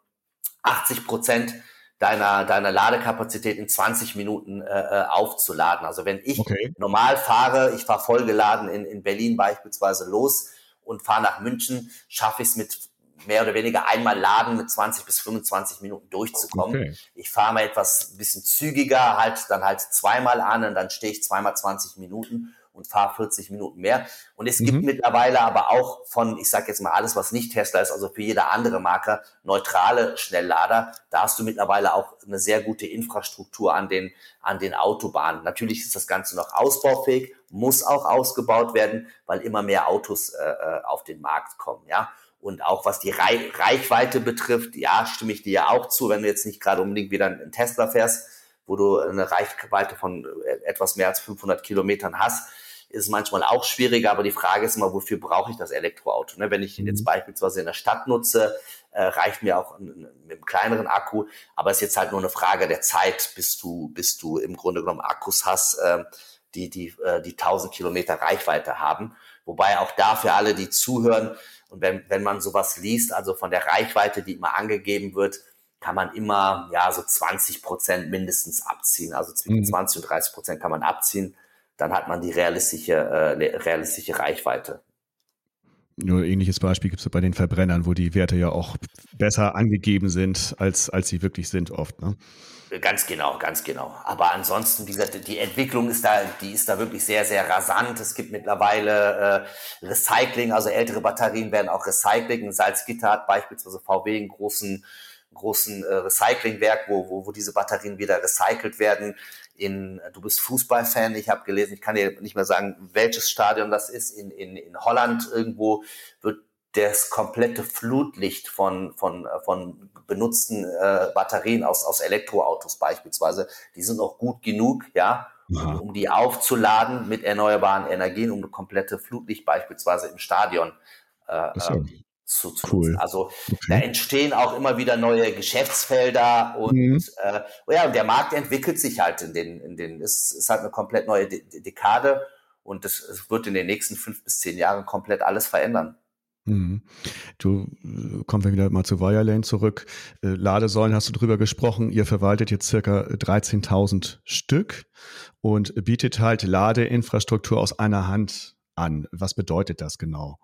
80 Prozent deiner, deiner Ladekapazität in 20 Minuten äh, äh, aufzuladen. Also wenn ich okay. normal fahre, ich fahre vollgeladen in, in Berlin beispielsweise los und fahre nach München, schaffe ich es mit mehr oder weniger einmal laden mit 20 bis 25 Minuten durchzukommen. Okay. Ich fahre mal etwas ein bisschen zügiger, halt dann halt zweimal an und dann stehe ich zweimal 20 Minuten und fahre 40 Minuten mehr. Und es mhm. gibt mittlerweile aber auch von, ich sage jetzt mal alles, was nicht Tesla ist, also für jede andere Marke, neutrale Schnelllader. Da hast du mittlerweile auch eine sehr gute Infrastruktur an den, an den Autobahnen. Natürlich ist das Ganze noch ausbaufähig, muss auch ausgebaut werden, weil immer mehr Autos äh, äh auf den Markt kommen, ja. Und auch was die Reichweite betrifft, ja, stimme ich dir ja auch zu, wenn du jetzt nicht gerade unbedingt wieder einen Tesla fährst, wo du eine Reichweite von äh, etwas mehr als 500 Kilometern hast, ist manchmal auch schwieriger, aber die Frage ist immer, wofür brauche ich das Elektroauto? Ne? Wenn ich ihn jetzt mhm. beispielsweise in der Stadt nutze, äh, reicht mir auch mit einem kleineren Akku, aber es ist jetzt halt nur eine Frage der Zeit, bis du, bis du im Grunde genommen Akkus hast, äh, die, die, äh, die 1000 Kilometer Reichweite haben. Wobei auch da für alle, die zuhören, und wenn, wenn man sowas liest, also von der Reichweite, die immer angegeben wird, kann man immer ja so 20 Prozent mindestens abziehen. Also zwischen mhm. 20 und 30 Prozent kann man abziehen dann hat man die realistische, äh, realistische Reichweite. Nur ähnliches Beispiel gibt es bei den Verbrennern, wo die Werte ja auch besser angegeben sind, als, als sie wirklich sind oft. Ne? Ganz genau, ganz genau. Aber ansonsten, wie gesagt, die Entwicklung ist da, die ist da wirklich sehr, sehr rasant. Es gibt mittlerweile äh, Recycling, also ältere Batterien werden auch recycelt. In Salzgitter hat beispielsweise VW einen großen, großen äh, Recyclingwerk, wo, wo, wo diese Batterien wieder recycelt werden in, du bist Fußballfan, ich habe gelesen, ich kann dir nicht mehr sagen, welches Stadion das ist, in, in, in Holland irgendwo wird das komplette Flutlicht von, von, von benutzten äh, Batterien aus, aus Elektroautos beispielsweise, die sind auch gut genug, ja, ja. um die aufzuladen mit erneuerbaren Energien, um eine komplette Flutlicht beispielsweise im Stadion äh, so zu, zu cool. Also okay. da entstehen auch immer wieder neue Geschäftsfelder und mhm. äh, oh ja, und der Markt entwickelt sich halt in den, in den, es ist halt eine komplett neue De Dekade und es wird in den nächsten fünf bis zehn Jahren komplett alles verändern. Mhm. Du äh, kommen wir wieder mal zu Wirelane zurück. Äh, Ladesäulen hast du drüber gesprochen. Ihr verwaltet jetzt circa 13.000 Stück und bietet halt Ladeinfrastruktur aus einer Hand an. Was bedeutet das genau?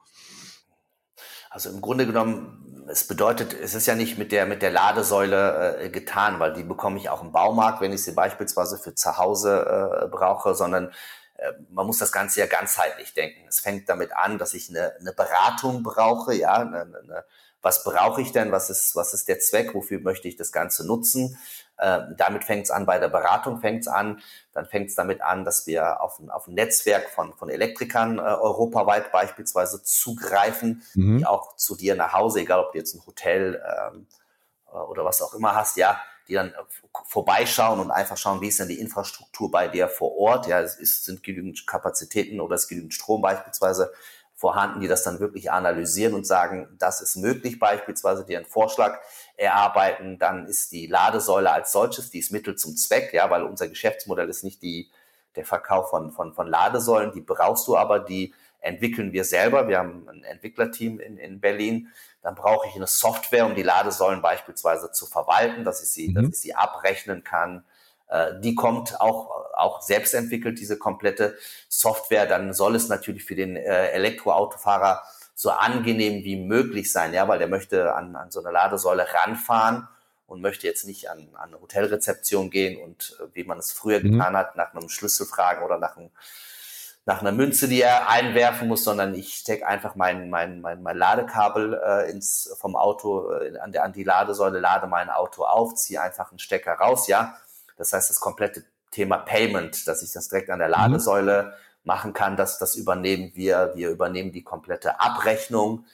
Also im Grunde genommen, es bedeutet, es ist ja nicht mit der, mit der Ladesäule äh, getan, weil die bekomme ich auch im Baumarkt, wenn ich sie beispielsweise für zu Hause äh, brauche, sondern äh, man muss das Ganze ja ganzheitlich denken. Es fängt damit an, dass ich eine, eine Beratung brauche, ja, eine, eine, was brauche ich denn, was ist, was ist der Zweck, wofür möchte ich das Ganze nutzen. Äh, damit fängt es an, bei der Beratung fängt es an, dann fängt es damit an, dass wir auf ein, auf ein Netzwerk von, von Elektrikern äh, europaweit beispielsweise zugreifen, mhm. die auch zu dir nach Hause, egal ob du jetzt ein Hotel ähm, äh, oder was auch immer hast, ja, die dann vorbeischauen und einfach schauen, wie ist denn die Infrastruktur bei dir vor Ort. Ja, es ist, sind genügend Kapazitäten oder es genügend Strom beispielsweise vorhanden, die das dann wirklich analysieren und sagen, das ist möglich beispielsweise, die einen Vorschlag erarbeiten. Dann ist die Ladesäule als solches, die ist Mittel zum Zweck, ja, weil unser Geschäftsmodell ist nicht die, der Verkauf von, von, von Ladesäulen, die brauchst du aber, die entwickeln wir selber. Wir haben ein Entwicklerteam in, in Berlin, dann brauche ich eine Software, um die Ladesäulen beispielsweise zu verwalten, dass ich sie, mhm. dass ich sie abrechnen kann. Äh, die kommt auch, auch selbst entwickelt, diese komplette Software. Dann soll es natürlich für den äh, Elektroautofahrer so angenehm wie möglich sein, ja, weil der möchte an, an so eine Ladesäule ranfahren und möchte jetzt nicht an, an eine Hotelrezeption gehen und äh, wie man es früher mhm. getan hat, nach einem Schlüssel fragen oder nach einem nach einer Münze, die er einwerfen muss, sondern ich stecke einfach mein, mein, mein, mein Ladekabel äh, ins, vom Auto äh, an, der, an die Ladesäule, lade mein Auto auf, ziehe einfach einen Stecker raus, ja. Das heißt, das komplette Thema Payment, dass ich das direkt an der. Ladesäule mhm. machen kann, das, das übernehmen wir. Wir übernehmen die komplette Abrechnung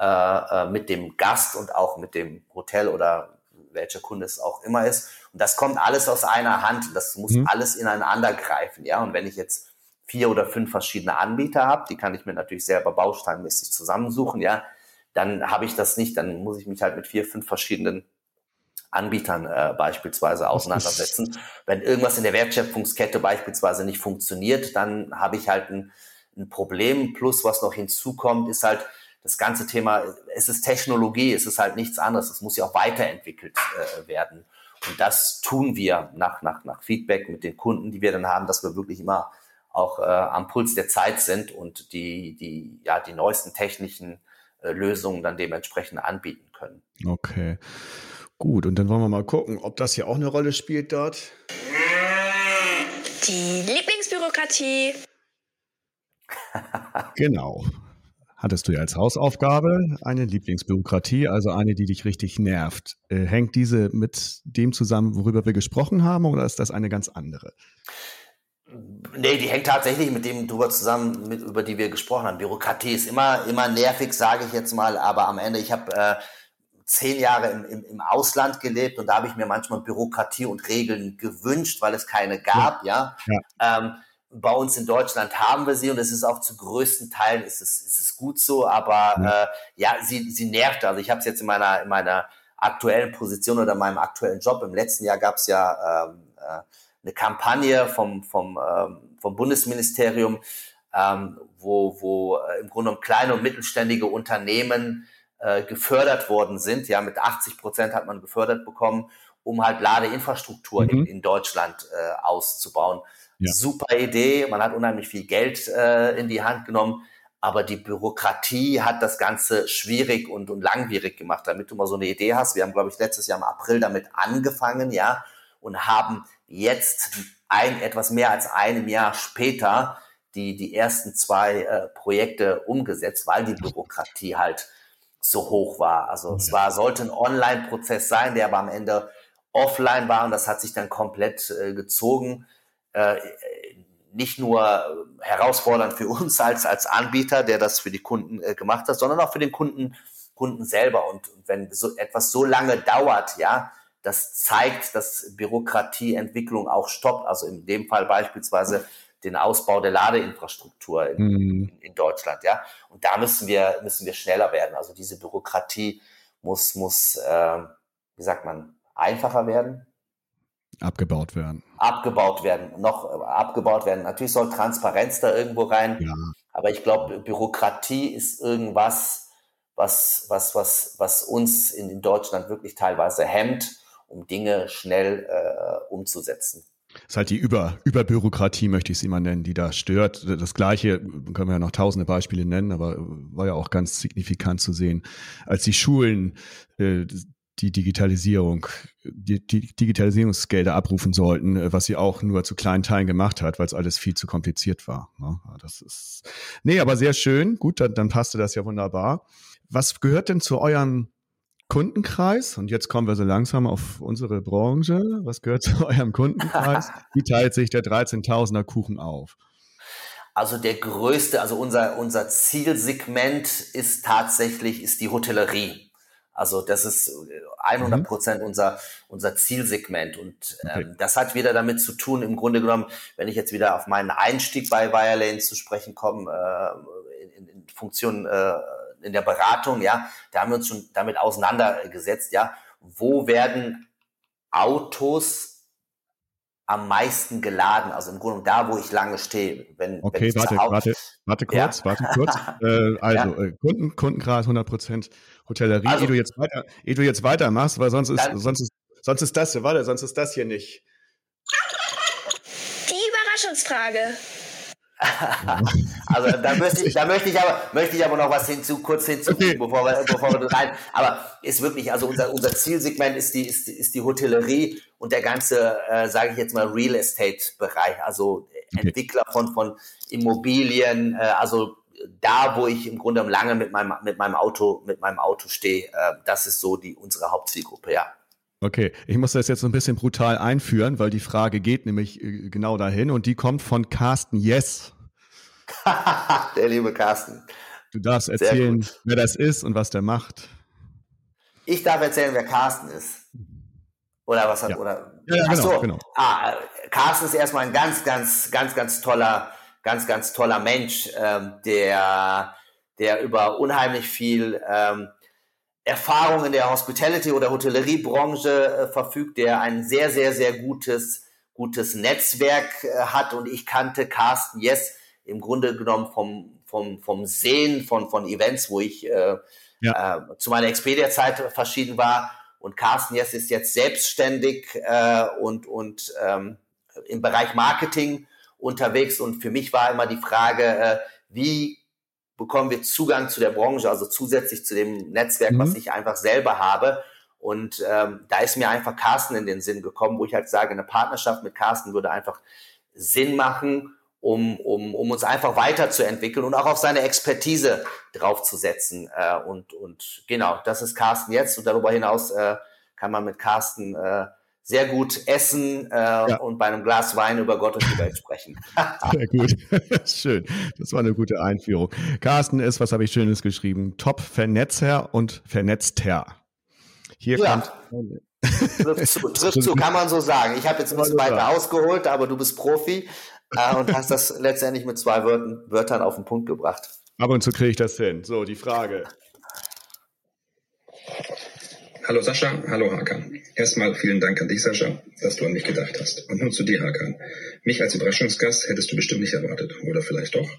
äh, äh, mit dem Gast und auch mit dem Hotel oder welcher Kunde es auch immer ist. Und das kommt alles aus einer Hand. Das muss mhm. alles ineinander greifen, ja. Und wenn ich jetzt vier oder fünf verschiedene Anbieter habe, die kann ich mir natürlich selber bausteinmäßig zusammensuchen, ja, dann habe ich das nicht, dann muss ich mich halt mit vier, fünf verschiedenen Anbietern äh, beispielsweise auseinandersetzen. Wenn irgendwas in der Wertschöpfungskette beispielsweise nicht funktioniert, dann habe ich halt ein, ein Problem. Plus, was noch hinzukommt, ist halt das ganze Thema, es ist Technologie, es ist halt nichts anderes. Es muss ja auch weiterentwickelt äh, werden. Und das tun wir nach, nach, nach Feedback mit den Kunden, die wir dann haben, dass wir wirklich immer auch äh, am Puls der Zeit sind und die, die, ja, die neuesten technischen äh, Lösungen dann dementsprechend anbieten können. Okay. Gut, und dann wollen wir mal gucken, ob das hier auch eine Rolle spielt dort. Die Lieblingsbürokratie. genau. Hattest du ja als Hausaufgabe eine Lieblingsbürokratie, also eine, die dich richtig nervt. Äh, hängt diese mit dem zusammen, worüber wir gesprochen haben, oder ist das eine ganz andere? Nee, die hängt tatsächlich mit dem drüber zusammen, mit, über die wir gesprochen haben. Bürokratie ist immer, immer nervig, sage ich jetzt mal, aber am Ende, ich habe äh, zehn Jahre im, im, im Ausland gelebt und da habe ich mir manchmal Bürokratie und Regeln gewünscht, weil es keine gab, ja. ja. Ähm, bei uns in Deutschland haben wir sie und es ist auch zu größten Teilen ist es, ist es gut so, aber ja, äh, ja sie, sie nervt. Also ich habe es jetzt in meiner, in meiner aktuellen Position oder meinem aktuellen Job. Im letzten Jahr gab es ja ähm, äh, eine Kampagne vom, vom, ähm, vom Bundesministerium, ähm, wo, wo äh, im Grunde genommen kleine und mittelständige Unternehmen äh, gefördert worden sind. Ja, mit 80 Prozent hat man gefördert bekommen, um halt Ladeinfrastruktur mhm. in, in Deutschland äh, auszubauen. Ja. Super Idee, man hat unheimlich viel Geld äh, in die Hand genommen, aber die Bürokratie hat das Ganze schwierig und, und langwierig gemacht. Damit du mal so eine Idee hast, wir haben, glaube ich, letztes Jahr im April damit angefangen, ja, und haben jetzt ein, etwas mehr als einem Jahr später die, die ersten zwei äh, Projekte umgesetzt, weil die Bürokratie halt so hoch war. Also es war, sollte ein Online-Prozess sein, der aber am Ende offline war und das hat sich dann komplett äh, gezogen. Äh, nicht nur herausfordernd für uns als, als Anbieter, der das für die Kunden äh, gemacht hat, sondern auch für den Kunden, Kunden selber. Und wenn so etwas so lange dauert, ja, das zeigt, dass Bürokratieentwicklung auch stoppt. Also in dem Fall beispielsweise den Ausbau der Ladeinfrastruktur in, mhm. in, in, Deutschland, ja. Und da müssen wir, müssen wir schneller werden. Also diese Bürokratie muss, muss, äh, wie sagt man, einfacher werden. Abgebaut werden. Abgebaut werden, noch äh, abgebaut werden. Natürlich soll Transparenz da irgendwo rein. Ja. Aber ich glaube, Bürokratie ist irgendwas, was, was, was, was uns in, in Deutschland wirklich teilweise hemmt, um Dinge schnell äh, umzusetzen. Ist halt die Über, Überbürokratie, möchte ich sie mal nennen, die da stört. Das Gleiche können wir ja noch tausende Beispiele nennen, aber war ja auch ganz signifikant zu sehen, als die Schulen äh, die Digitalisierung, die, die Digitalisierungsgelder abrufen sollten, äh, was sie auch nur zu kleinen Teilen gemacht hat, weil es alles viel zu kompliziert war. Ne? Das ist, nee, aber sehr schön. Gut, dann, dann passte das ja wunderbar. Was gehört denn zu eurem Kundenkreis? Und jetzt kommen wir so langsam auf unsere Branche. Was gehört zu eurem Kundenkreis? Wie teilt sich der 13.000er Kuchen auf? Also der größte, also unser, unser Zielsegment ist tatsächlich, ist die Hotellerie. Also das ist 100 mhm. Prozent mhm. unser, unser Zielsegment. Und ähm, okay. das hat wieder damit zu tun, im Grunde genommen, wenn ich jetzt wieder auf meinen Einstieg bei Wirelane zu sprechen komme, äh, in, in Funktion äh, in der Beratung, ja, da haben wir uns schon damit auseinandergesetzt, ja, wo werden Autos am meisten geladen, also im Grunde da, wo ich lange stehe. Wenn, okay, wenn warte, warte, warte kurz, ja. warte kurz. äh, also ja. äh, Kunden, Kundenkreis 100 Prozent Hotellerie. Also, ehe du jetzt weiter, ehe du jetzt weitermachst, weil sonst ist, sonst ist, sonst ist das hier, warte, sonst ist das hier nicht. Die Überraschungsfrage. also da möchte ich, da möchte ich aber, möchte ich aber noch was hinzu, kurz hinzufügen, okay. bevor wir, bevor wir rein. Aber ist wirklich, also unser, unser Zielsegment ist die, ist, ist die Hotellerie und der ganze, äh, sage ich jetzt mal, Real Estate Bereich, also okay. Entwickler von, von Immobilien, äh, also da, wo ich im Grunde lange mit meinem, mit meinem Auto, mit meinem Auto stehe, äh, das ist so die, unsere Hauptzielgruppe, ja. Okay, ich muss das jetzt so ein bisschen brutal einführen, weil die Frage geht nämlich äh, genau dahin und die kommt von Carsten Yes. der liebe Carsten. Du darfst erzählen, wer das ist und was der macht. Ich darf erzählen, wer Carsten ist. Oder was hat, ja. oder? Ja, ja genau, so. genau. Ah, Carsten ist erstmal ein ganz, ganz, ganz, ganz toller, ganz, ganz toller Mensch, ähm, der, der über unheimlich viel ähm, Erfahrung in der Hospitality- oder Hotelleriebranche äh, verfügt, der ein sehr, sehr, sehr gutes, gutes Netzwerk äh, hat. Und ich kannte Carsten Yes im Grunde genommen vom, vom, vom Sehen von, von Events, wo ich äh, ja. äh, zu meiner Expedia-Zeit verschieden war. Und Carsten Yes ist jetzt selbstständig äh, und, und ähm, im Bereich Marketing unterwegs. Und für mich war immer die Frage, äh, wie bekommen wir Zugang zu der Branche, also zusätzlich zu dem Netzwerk, mhm. was ich einfach selber habe. Und ähm, da ist mir einfach Carsten in den Sinn gekommen, wo ich halt sage, eine Partnerschaft mit Carsten würde einfach Sinn machen, um, um, um uns einfach weiterzuentwickeln und auch auf seine Expertise draufzusetzen. Äh, und, und genau, das ist Carsten jetzt. Und darüber hinaus äh, kann man mit Carsten äh, sehr gut essen äh, ja. und bei einem Glas Wein über Gott und die Welt sprechen. sehr gut. Schön. Das war eine gute Einführung. Carsten ist, was habe ich Schönes geschrieben? Top-Vernetzer und Vernetzter. Hier ja. kommt. Trifft zu, trifft zu, kann man so sagen. Ich habe jetzt ein bisschen weiter ausgeholt, aber du bist Profi äh, und hast das letztendlich mit zwei Wörtern, Wörtern auf den Punkt gebracht. Aber und so kriege ich das hin. So, die Frage. Hallo Sascha, hallo Hakan. Erstmal vielen Dank an dich, Sascha, dass du an mich gedacht hast. Und nun zu dir, Hakan. Mich als Überraschungsgast hättest du bestimmt nicht erwartet, oder vielleicht doch.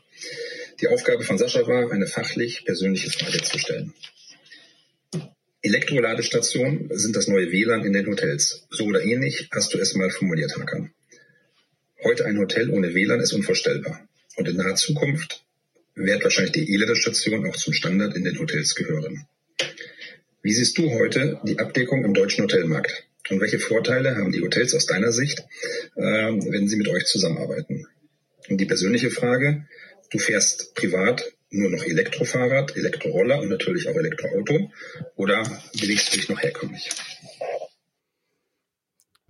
Die Aufgabe von Sascha war, eine fachlich persönliche Frage zu stellen. Elektroladestationen sind das neue WLAN in den Hotels. So oder ähnlich hast du es mal formuliert, Hakan. Heute ein Hotel ohne WLAN ist unvorstellbar. Und in naher Zukunft wird wahrscheinlich die E-Ladestation auch zum Standard in den Hotels gehören. Wie siehst du heute die Abdeckung im deutschen Hotelmarkt? Und welche Vorteile haben die Hotels aus deiner Sicht, äh, wenn sie mit euch zusammenarbeiten? Und die persönliche Frage, du fährst privat nur noch Elektrofahrrad, Elektroroller und natürlich auch Elektroauto oder bewegst du dich noch herkömmlich?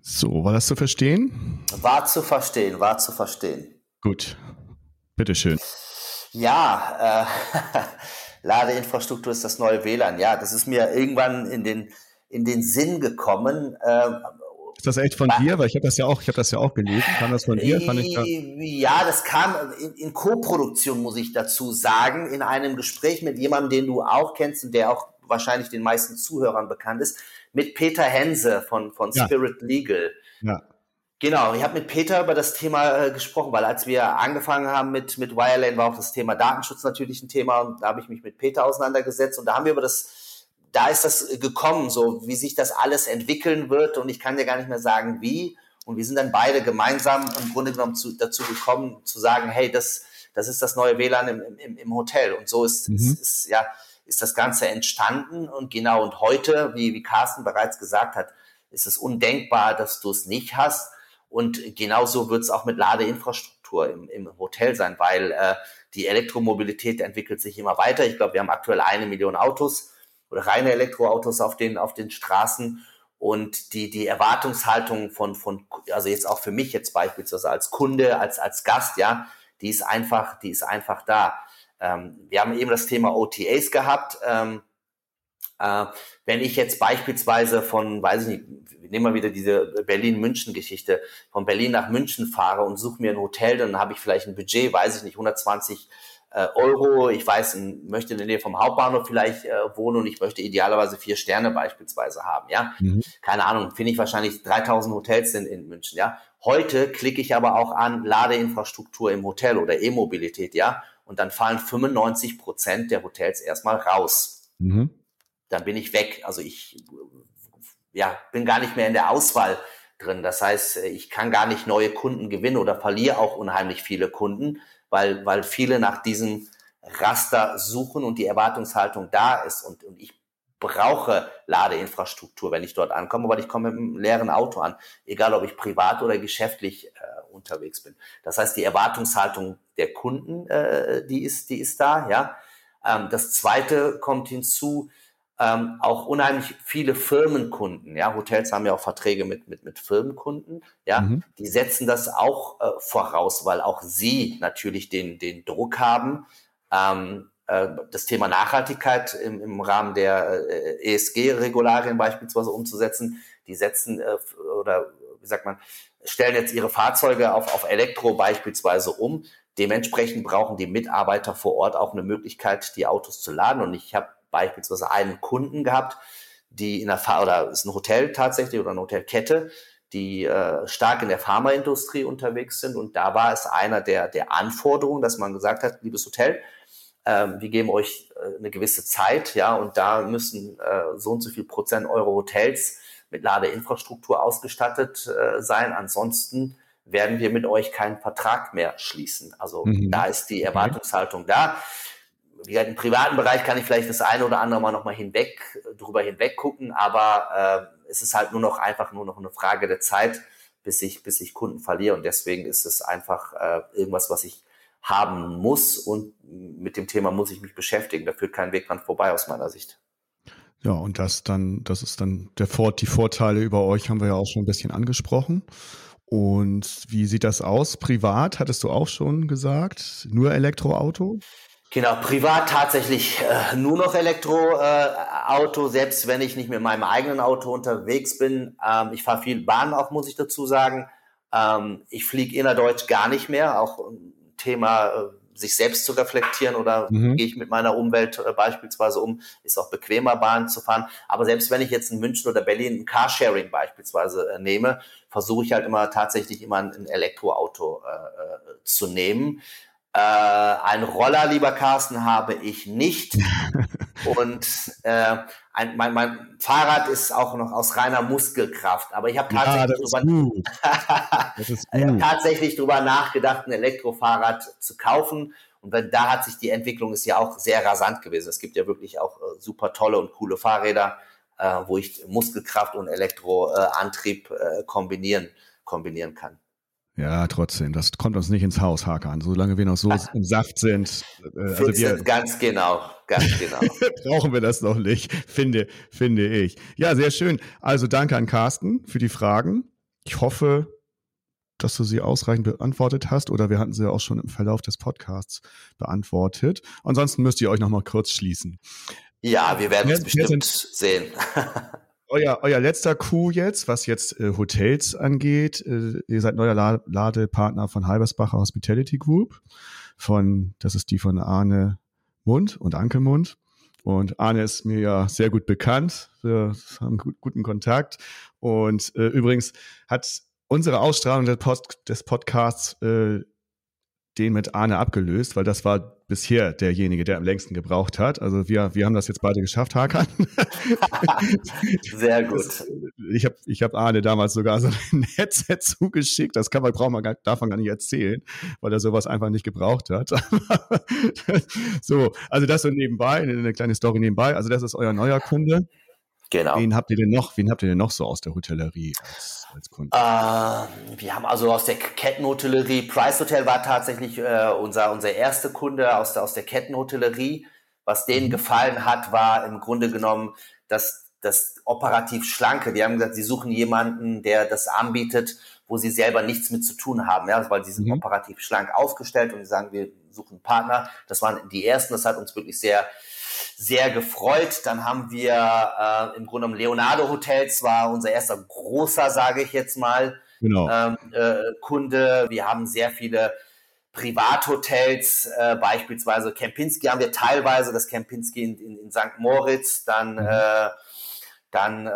So, war das zu verstehen? War zu verstehen, war zu verstehen. Gut, bitteschön. Ja, äh, Ladeinfrastruktur ist das neue WLAN. Ja, das ist mir irgendwann in den, in den Sinn gekommen. Ähm, ist das echt von war, dir? Weil ich habe das ja auch, ich habe das ja auch gelesen. Kam das von dir? Fand ich da ja, das kam in, in Co-Produktion, muss ich dazu sagen, in einem Gespräch mit jemandem, den du auch kennst und der auch wahrscheinlich den meisten Zuhörern bekannt ist, mit Peter Hense von, von Spirit ja. Legal. Ja. Genau, ich habe mit Peter über das Thema äh, gesprochen, weil als wir angefangen haben mit, mit Wirelane, war auch das Thema Datenschutz natürlich ein Thema und da habe ich mich mit Peter auseinandergesetzt und da haben wir über das, da ist das gekommen, so wie sich das alles entwickeln wird und ich kann dir gar nicht mehr sagen, wie. Und wir sind dann beide gemeinsam im Grunde genommen zu, dazu gekommen, zu sagen, hey, das, das ist das neue WLAN im, im, im Hotel. Und so ist, mhm. ist, ist, ja, ist das Ganze entstanden. Und genau, und heute, wie, wie Carsten bereits gesagt hat, ist es undenkbar, dass du es nicht hast. Und genauso wird es auch mit Ladeinfrastruktur im, im Hotel sein, weil äh, die Elektromobilität entwickelt sich immer weiter. Ich glaube, wir haben aktuell eine Million Autos oder reine Elektroautos auf den, auf den Straßen. Und die, die Erwartungshaltung von, von, also jetzt auch für mich jetzt beispielsweise als Kunde, als, als Gast, ja, die ist einfach, die ist einfach da. Ähm, wir haben eben das Thema OTAs gehabt. Ähm, äh, wenn ich jetzt beispielsweise von, weiß ich nicht, nehmen wir wieder diese Berlin-München-Geschichte, von Berlin nach München fahre und suche mir ein Hotel, dann habe ich vielleicht ein Budget, weiß ich nicht, 120 äh, Euro. Ich weiß, möchte in der Nähe vom Hauptbahnhof vielleicht äh, wohnen und ich möchte idealerweise vier Sterne beispielsweise haben, ja. Mhm. Keine Ahnung, finde ich wahrscheinlich 3000 Hotels in, in München, ja. Heute klicke ich aber auch an Ladeinfrastruktur im Hotel oder E-Mobilität, ja. Und dann fallen 95 Prozent der Hotels erstmal raus. Mhm. Dann bin ich weg. Also ich ja, bin gar nicht mehr in der Auswahl drin. Das heißt, ich kann gar nicht neue Kunden gewinnen oder verliere auch unheimlich viele Kunden, weil, weil viele nach diesem Raster suchen und die Erwartungshaltung da ist. Und, und ich brauche Ladeinfrastruktur, wenn ich dort ankomme, weil ich komme mit einem leeren Auto an, egal ob ich privat oder geschäftlich äh, unterwegs bin. Das heißt, die Erwartungshaltung der Kunden, äh, die ist, die ist da, ja. Ähm, das zweite kommt hinzu, ähm, auch unheimlich viele Firmenkunden, ja, Hotels haben ja auch Verträge mit, mit, mit Firmenkunden, ja, mhm. die setzen das auch äh, voraus, weil auch sie natürlich den, den Druck haben, ähm, äh, das Thema Nachhaltigkeit im, im Rahmen der äh, ESG-Regularien beispielsweise umzusetzen. Die setzen äh, oder wie sagt man, stellen jetzt ihre Fahrzeuge auf, auf Elektro beispielsweise um. Dementsprechend brauchen die Mitarbeiter vor Ort auch eine Möglichkeit, die Autos zu laden. Und ich habe beispielsweise einen Kunden gehabt, die in der Fahr oder ist ein Hotel tatsächlich oder eine Hotelkette, die äh, stark in der Pharmaindustrie unterwegs sind. Und da war es einer der, der Anforderungen, dass man gesagt hat, liebes Hotel, äh, wir geben euch äh, eine gewisse Zeit, ja, und da müssen äh, so und so viel Prozent eure Hotels mit Ladeinfrastruktur ausgestattet äh, sein. Ansonsten werden wir mit euch keinen Vertrag mehr schließen. Also mhm. da ist die Erwartungshaltung da gesagt, im privaten Bereich kann ich vielleicht das eine oder andere mal nochmal hinweg, drüber hinweg gucken, aber äh, es ist halt nur noch einfach nur noch eine Frage der Zeit, bis ich, bis ich Kunden verliere. Und deswegen ist es einfach äh, irgendwas, was ich haben muss und mit dem Thema muss ich mich beschäftigen. Da führt kein Weg dran vorbei aus meiner Sicht. Ja, und das dann, das ist dann der Fort, die Vorteile über euch haben wir ja auch schon ein bisschen angesprochen. Und wie sieht das aus? Privat hattest du auch schon gesagt? Nur Elektroauto? Genau, privat tatsächlich äh, nur noch Elektroauto, äh, selbst wenn ich nicht mit meinem eigenen Auto unterwegs bin. Ähm, ich fahre viel Bahn auch, muss ich dazu sagen. Ähm, ich fliege innerdeutsch gar nicht mehr, auch ein Thema, äh, sich selbst zu reflektieren oder mhm. gehe ich mit meiner Umwelt äh, beispielsweise um, ist auch bequemer Bahn zu fahren. Aber selbst wenn ich jetzt in München oder Berlin ein Carsharing beispielsweise äh, nehme, versuche ich halt immer tatsächlich immer ein, ein Elektroauto äh, zu nehmen. Äh, ein Roller, lieber Carsten, habe ich nicht. Und äh, ein, mein, mein Fahrrad ist auch noch aus reiner Muskelkraft. Aber ich habe tatsächlich, ja, drüber, hab tatsächlich drüber nachgedacht, ein Elektrofahrrad zu kaufen. Und wenn, da hat sich die Entwicklung ist ja auch sehr rasant gewesen. Es gibt ja wirklich auch äh, super tolle und coole Fahrräder, äh, wo ich Muskelkraft und Elektroantrieb äh, kombinieren, kombinieren kann. Ja, trotzdem, das kommt uns nicht ins Haus, Hakan. Solange wir noch so im Saft sind. Äh, also wir, ganz genau, ganz genau. brauchen wir das noch nicht, finde, finde ich. Ja, sehr schön. Also danke an Carsten für die Fragen. Ich hoffe, dass du sie ausreichend beantwortet hast oder wir hatten sie auch schon im Verlauf des Podcasts beantwortet. Ansonsten müsst ihr euch noch mal kurz schließen. Ja, wir werden es bestimmt sehen. euer, euer letzter Coup jetzt, was jetzt äh, Hotels angeht. Äh, ihr seid neuer La Ladepartner von Halbersbacher Hospitality Group. Von, das ist die von Arne Mund und Anke Mund. Und Arne ist mir ja sehr gut bekannt. Wir haben gut, guten Kontakt. Und äh, übrigens hat unsere Ausstrahlung des, Post, des Podcasts äh, den mit Arne abgelöst, weil das war bisher derjenige, der am längsten gebraucht hat. Also wir, wir haben das jetzt beide geschafft, Hakan. Sehr gut. Das, ich habe ich hab Arne damals sogar so ein Headset zugeschickt. Das kann man, braucht man gar, darf man gar nicht erzählen, weil er sowas einfach nicht gebraucht hat. so, also das so nebenbei, eine kleine Story nebenbei. Also das ist euer neuer Kunde. Genau. Wen habt ihr denn noch? Wen habt ihr denn noch so aus der Hotellerie als, als Kunden? Äh, wir haben also aus der Kettenhotellerie, Price Hotel war tatsächlich äh, unser, unser erster Kunde aus der, aus der Kettenhotellerie. Was denen mhm. gefallen hat, war im Grunde genommen das, das operativ Schlanke. Die haben gesagt, sie suchen jemanden, der das anbietet, wo sie selber nichts mit zu tun haben, ja, weil sie sind mhm. operativ schlank aufgestellt und die sagen, wir suchen einen Partner. Das waren die ersten, das hat uns wirklich sehr sehr gefreut. Dann haben wir äh, im Grunde genommen Leonardo Hotels war unser erster großer, sage ich jetzt mal, genau. ähm, äh, Kunde. Wir haben sehr viele Privathotels, äh, beispielsweise Kempinski haben wir teilweise, das Kempinski in, in, in St. Moritz, dann, mhm. äh, dann, äh,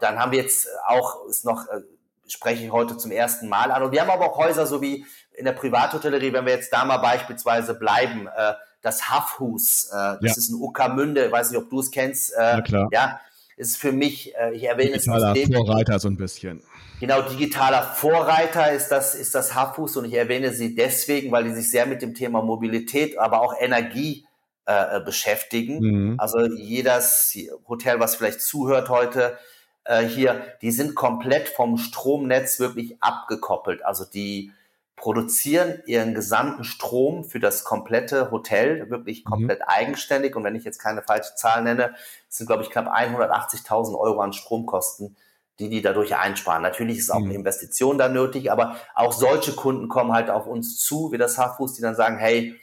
dann haben wir jetzt auch, ist noch, äh, spreche ich heute zum ersten Mal an. Und wir haben aber auch Häuser, so wie in der Privathotellerie, wenn wir jetzt da mal beispielsweise bleiben, äh, das Haffhus, äh, das ja. ist in Uckermünde, weiß nicht, ob du es kennst. Äh, ja, klar. Ja, ist für mich, äh, ich erwähne digitaler es. Digitaler Vorreiter so ein bisschen. Genau, digitaler Vorreiter ist das, ist das Haffhus und ich erwähne sie deswegen, weil die sich sehr mit dem Thema Mobilität, aber auch Energie äh, äh beschäftigen. Mhm. Also jedes Hotel, was vielleicht zuhört heute, äh, hier, die sind komplett vom Stromnetz wirklich abgekoppelt. Also die produzieren ihren gesamten Strom für das komplette Hotel wirklich mhm. komplett mhm. eigenständig. Und wenn ich jetzt keine falsche Zahl nenne, sind, glaube ich, knapp 180.000 Euro an Stromkosten, die die dadurch einsparen. Natürlich ist auch eine mhm. Investition da nötig, aber auch solche Kunden kommen halt auf uns zu, wie das Hafus, die dann sagen, hey,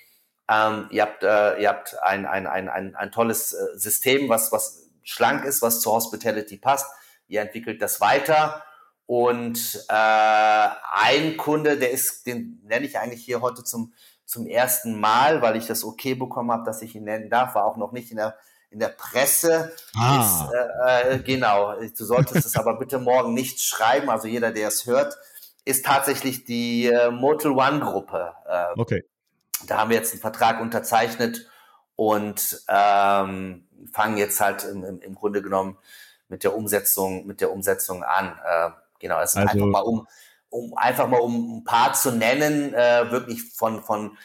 ähm, ihr habt, äh, ihr habt ein, ein, ein, ein, ein tolles äh, System, was, was schlank ist, was zur Hospitality passt. Ihr entwickelt das weiter und äh, ein Kunde, der ist, den nenne ich eigentlich hier heute zum, zum ersten Mal, weil ich das okay bekommen habe, dass ich ihn nennen darf, war auch noch nicht in der, in der Presse. Ah. Ist, äh, äh genau, du solltest es aber bitte morgen nicht schreiben, also jeder, der es hört, ist tatsächlich die äh, Motel One Gruppe. Äh, okay. Da haben wir jetzt einen Vertrag unterzeichnet und ähm, fangen jetzt halt im, im, im Grunde genommen mit der Umsetzung, mit der Umsetzung an. Äh, Genau, es ist also, einfach mal um, um einfach mal um ein paar zu nennen, äh, wirklich von, von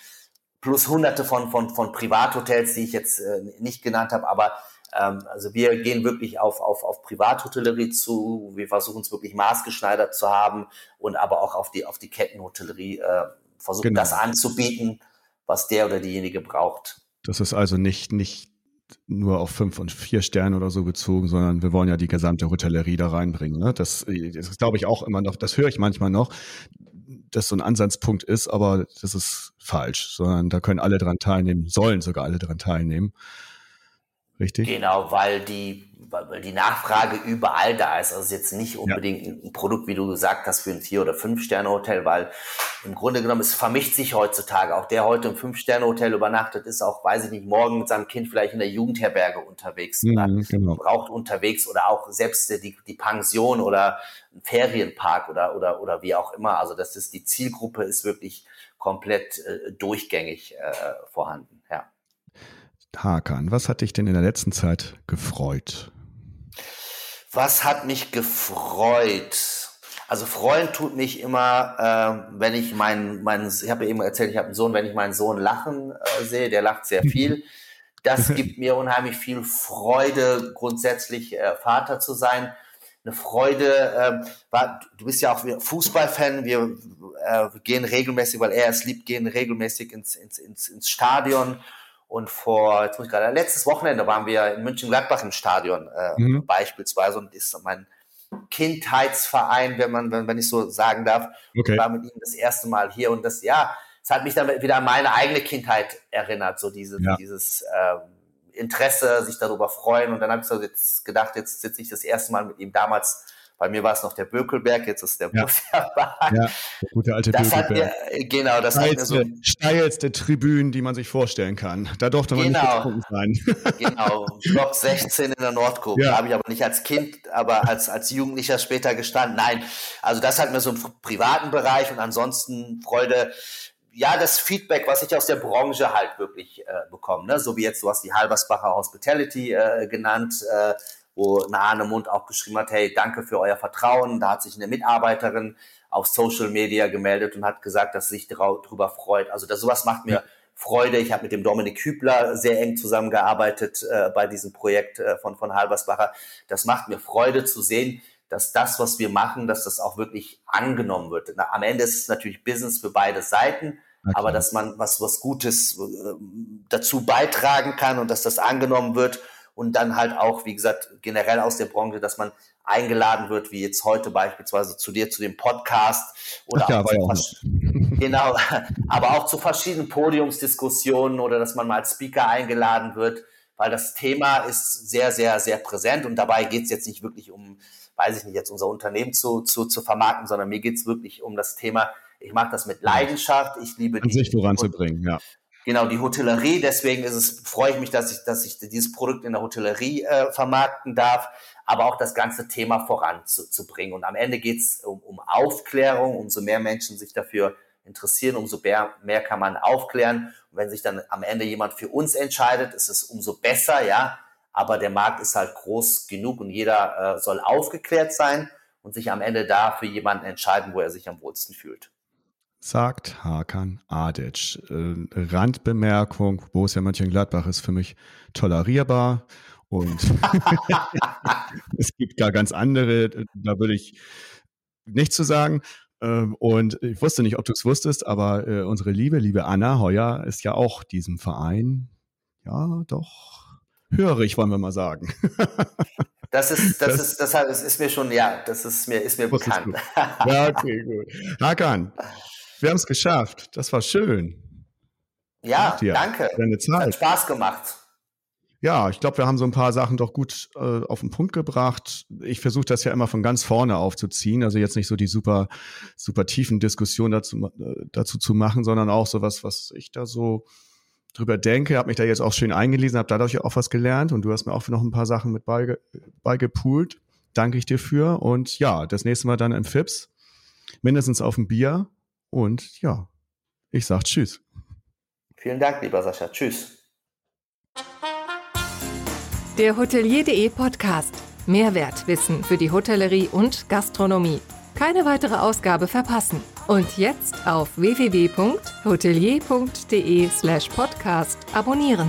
plus hunderte von, von, von Privathotels, die ich jetzt äh, nicht genannt habe, aber ähm, also wir gehen wirklich auf, auf, auf Privathotellerie zu, wir versuchen es wirklich maßgeschneidert zu haben und aber auch auf die, auf die Kettenhotellerie äh, versuchen genau. das anzubieten, was der oder diejenige braucht. Das ist also nicht, nicht nur auf fünf und vier Sterne oder so bezogen, sondern wir wollen ja die gesamte Hotellerie da reinbringen. Ne? Das, das glaube ich auch immer noch, das höre ich manchmal noch, dass so ein Ansatzpunkt ist, aber das ist falsch, sondern da können alle dran teilnehmen, sollen sogar alle dran teilnehmen. Richtig? Genau, weil die, weil die Nachfrage überall da ist. Also jetzt nicht unbedingt ja. ein Produkt, wie du gesagt hast, für ein Vier- oder Fünf-Sterne-Hotel, weil im Grunde genommen, es vermischt sich heutzutage. Auch der heute im Fünf-Sterne-Hotel übernachtet, ist auch, weiß ich nicht, morgen mit seinem Kind vielleicht in der Jugendherberge unterwegs. Mhm, genau. Braucht unterwegs oder auch selbst die, die Pension oder ein Ferienpark oder, oder, oder wie auch immer. Also das ist, die Zielgruppe ist wirklich komplett äh, durchgängig äh, vorhanden. Hakan, was hat dich denn in der letzten Zeit gefreut? Was hat mich gefreut? Also freuen tut mich immer, äh, wenn ich meinen, meinen ich habe ja eben erzählt, ich habe einen Sohn, wenn ich meinen Sohn lachen äh, sehe, der lacht sehr viel. Das gibt mir unheimlich viel Freude, grundsätzlich äh, Vater zu sein. Eine Freude, äh, war, du bist ja auch Fußballfan, wir, äh, gehen regelmäßig, weil er es liebt, gehen regelmäßig ins, ins, ins, ins Stadion und vor, jetzt muss ich gerade, letztes Wochenende waren wir in München-Gladbach im Stadion äh, mhm. beispielsweise und ist mein Kindheitsverein, wenn man, wenn, wenn ich so sagen darf. Okay. war mit ihm das erste Mal hier und das, ja, es hat mich dann wieder an meine eigene Kindheit erinnert, so diese, ja. dieses ähm, Interesse, sich darüber freuen. Und dann habe ich so jetzt gedacht, jetzt sitze ich das erste Mal mit ihm. Damals Bei mir war es noch der Bökelberg, jetzt ist der Ja. Borussia-Park. Ja, der gute alte Das Bökelberg. mir, genau, das hat mir so, steilste, steilste Tribünen, die man sich vorstellen kann. Da durfte man Genau. nicht sein. genau, Block 16 in der Nordkurve. Ja. Da habe ich aber nicht als Kind, aber als, als Jugendlicher später gestanden. Nein, also das hat mir so im privaten Bereich und ansonsten Freude, ja, das Feedback, was ich aus der Branche halt wirklich äh, bekomme. Ne? So wie jetzt, du hast die Halbersbacher Hospitality äh, genannt, äh, wo eine Arne Mund auch geschrieben hat, hey, danke für euer Vertrauen. Da hat sich eine Mitarbeiterin auf Social Media gemeldet und hat gesagt, dass sie sich drüber freut. Also das, sowas macht mir Freude. Ich habe mit dem Dominik Hübler sehr eng zusammengearbeitet äh, bei diesem Projekt äh, von, von Halbersbacher. Das macht mir Freude zu sehen, dass das, was wir machen, dass das auch wirklich angenommen wird. Na, am Ende ist es natürlich Business für beide Seiten, klar. aber dass man was, was Gutes äh, dazu beitragen kann und dass das angenommen wird und dann halt auch, wie gesagt, generell aus der Branche, dass man eingeladen wird, wie jetzt heute beispielsweise zu dir, zu dem Podcast oder Ach ja, auch auch Genau, aber auch zu verschiedenen Podiumsdiskussionen oder dass man mal als Speaker eingeladen wird, weil das Thema ist sehr, sehr, sehr präsent und dabei geht es jetzt nicht wirklich um, weiß ich nicht, jetzt unser Unternehmen zu, zu, zu vermarkten, sondern mir geht es wirklich um das Thema, ich mache das mit Leidenschaft, ich liebe An die, sich voranzubringen, ja. Genau, die Hotellerie, deswegen ist es, freue ich mich, dass ich, dass ich dieses Produkt in der Hotellerie äh, vermarkten darf, aber auch das ganze Thema voranzubringen. Und am Ende geht's um, um Aufklärung, umso mehr Menschen sich dafür interessieren, umso mehr, mehr kann man aufklären. Und wenn sich dann am Ende jemand für uns entscheidet, ist es umso besser, ja. Aber der Markt ist halt groß genug und jeder äh, soll aufgeklärt sein und sich am Ende da für jemanden entscheiden, wo er sich am wohlsten fühlt. Sagt Hakan Adic. Äh, Randbemerkung, Borussia Mönchengladbach ist für mich tolerierbar und es gibt da ganz andere, da würde ich nichts zu sagen. Ähm, Und ich wusste nicht, ob du es wusstest, aber äh, unsere liebe, liebe Anna Heuer ist ja auch diesem Verein, ja, doch hörig, wollen wir mal sagen. Das ist, das, Das- ist, das, das ist mir schon, ja, das ist mir, ist mir bekannt. Ja, okay, gut. Hakan, wir haben es geschafft. Das war schön. Ja, danke. Deine Es hat Zeit. Spaß gemacht. Ja, ich glaube, wir haben so ein paar Sachen doch gut äh, auf den Punkt gebracht. Ich versuche das ja immer von ganz vorne aufzuziehen, also jetzt nicht so die super, super tiefen Diskussionen dazu, äh, dazu zu machen, sondern auch so was, was ich da so drüber denke. Habe mich da jetzt auch schön eingelesen, habe dadurch auch was gelernt und du hast mir auch noch ein paar Sachen mit beige, beigepoolt. Danke ich dir für und ja, das nächste Mal dann im FIPS, mindestens auf dem Bier und ja, ich sag Tschüss. Vielen Dank, lieber Sascha. Tschüss. Der Hotelier.de Podcast. Mehrwertwissen für die Hotellerie und Gastronomie. Keine weitere Ausgabe verpassen. Und jetzt auf www.hotelier.de slash podcast abonnieren.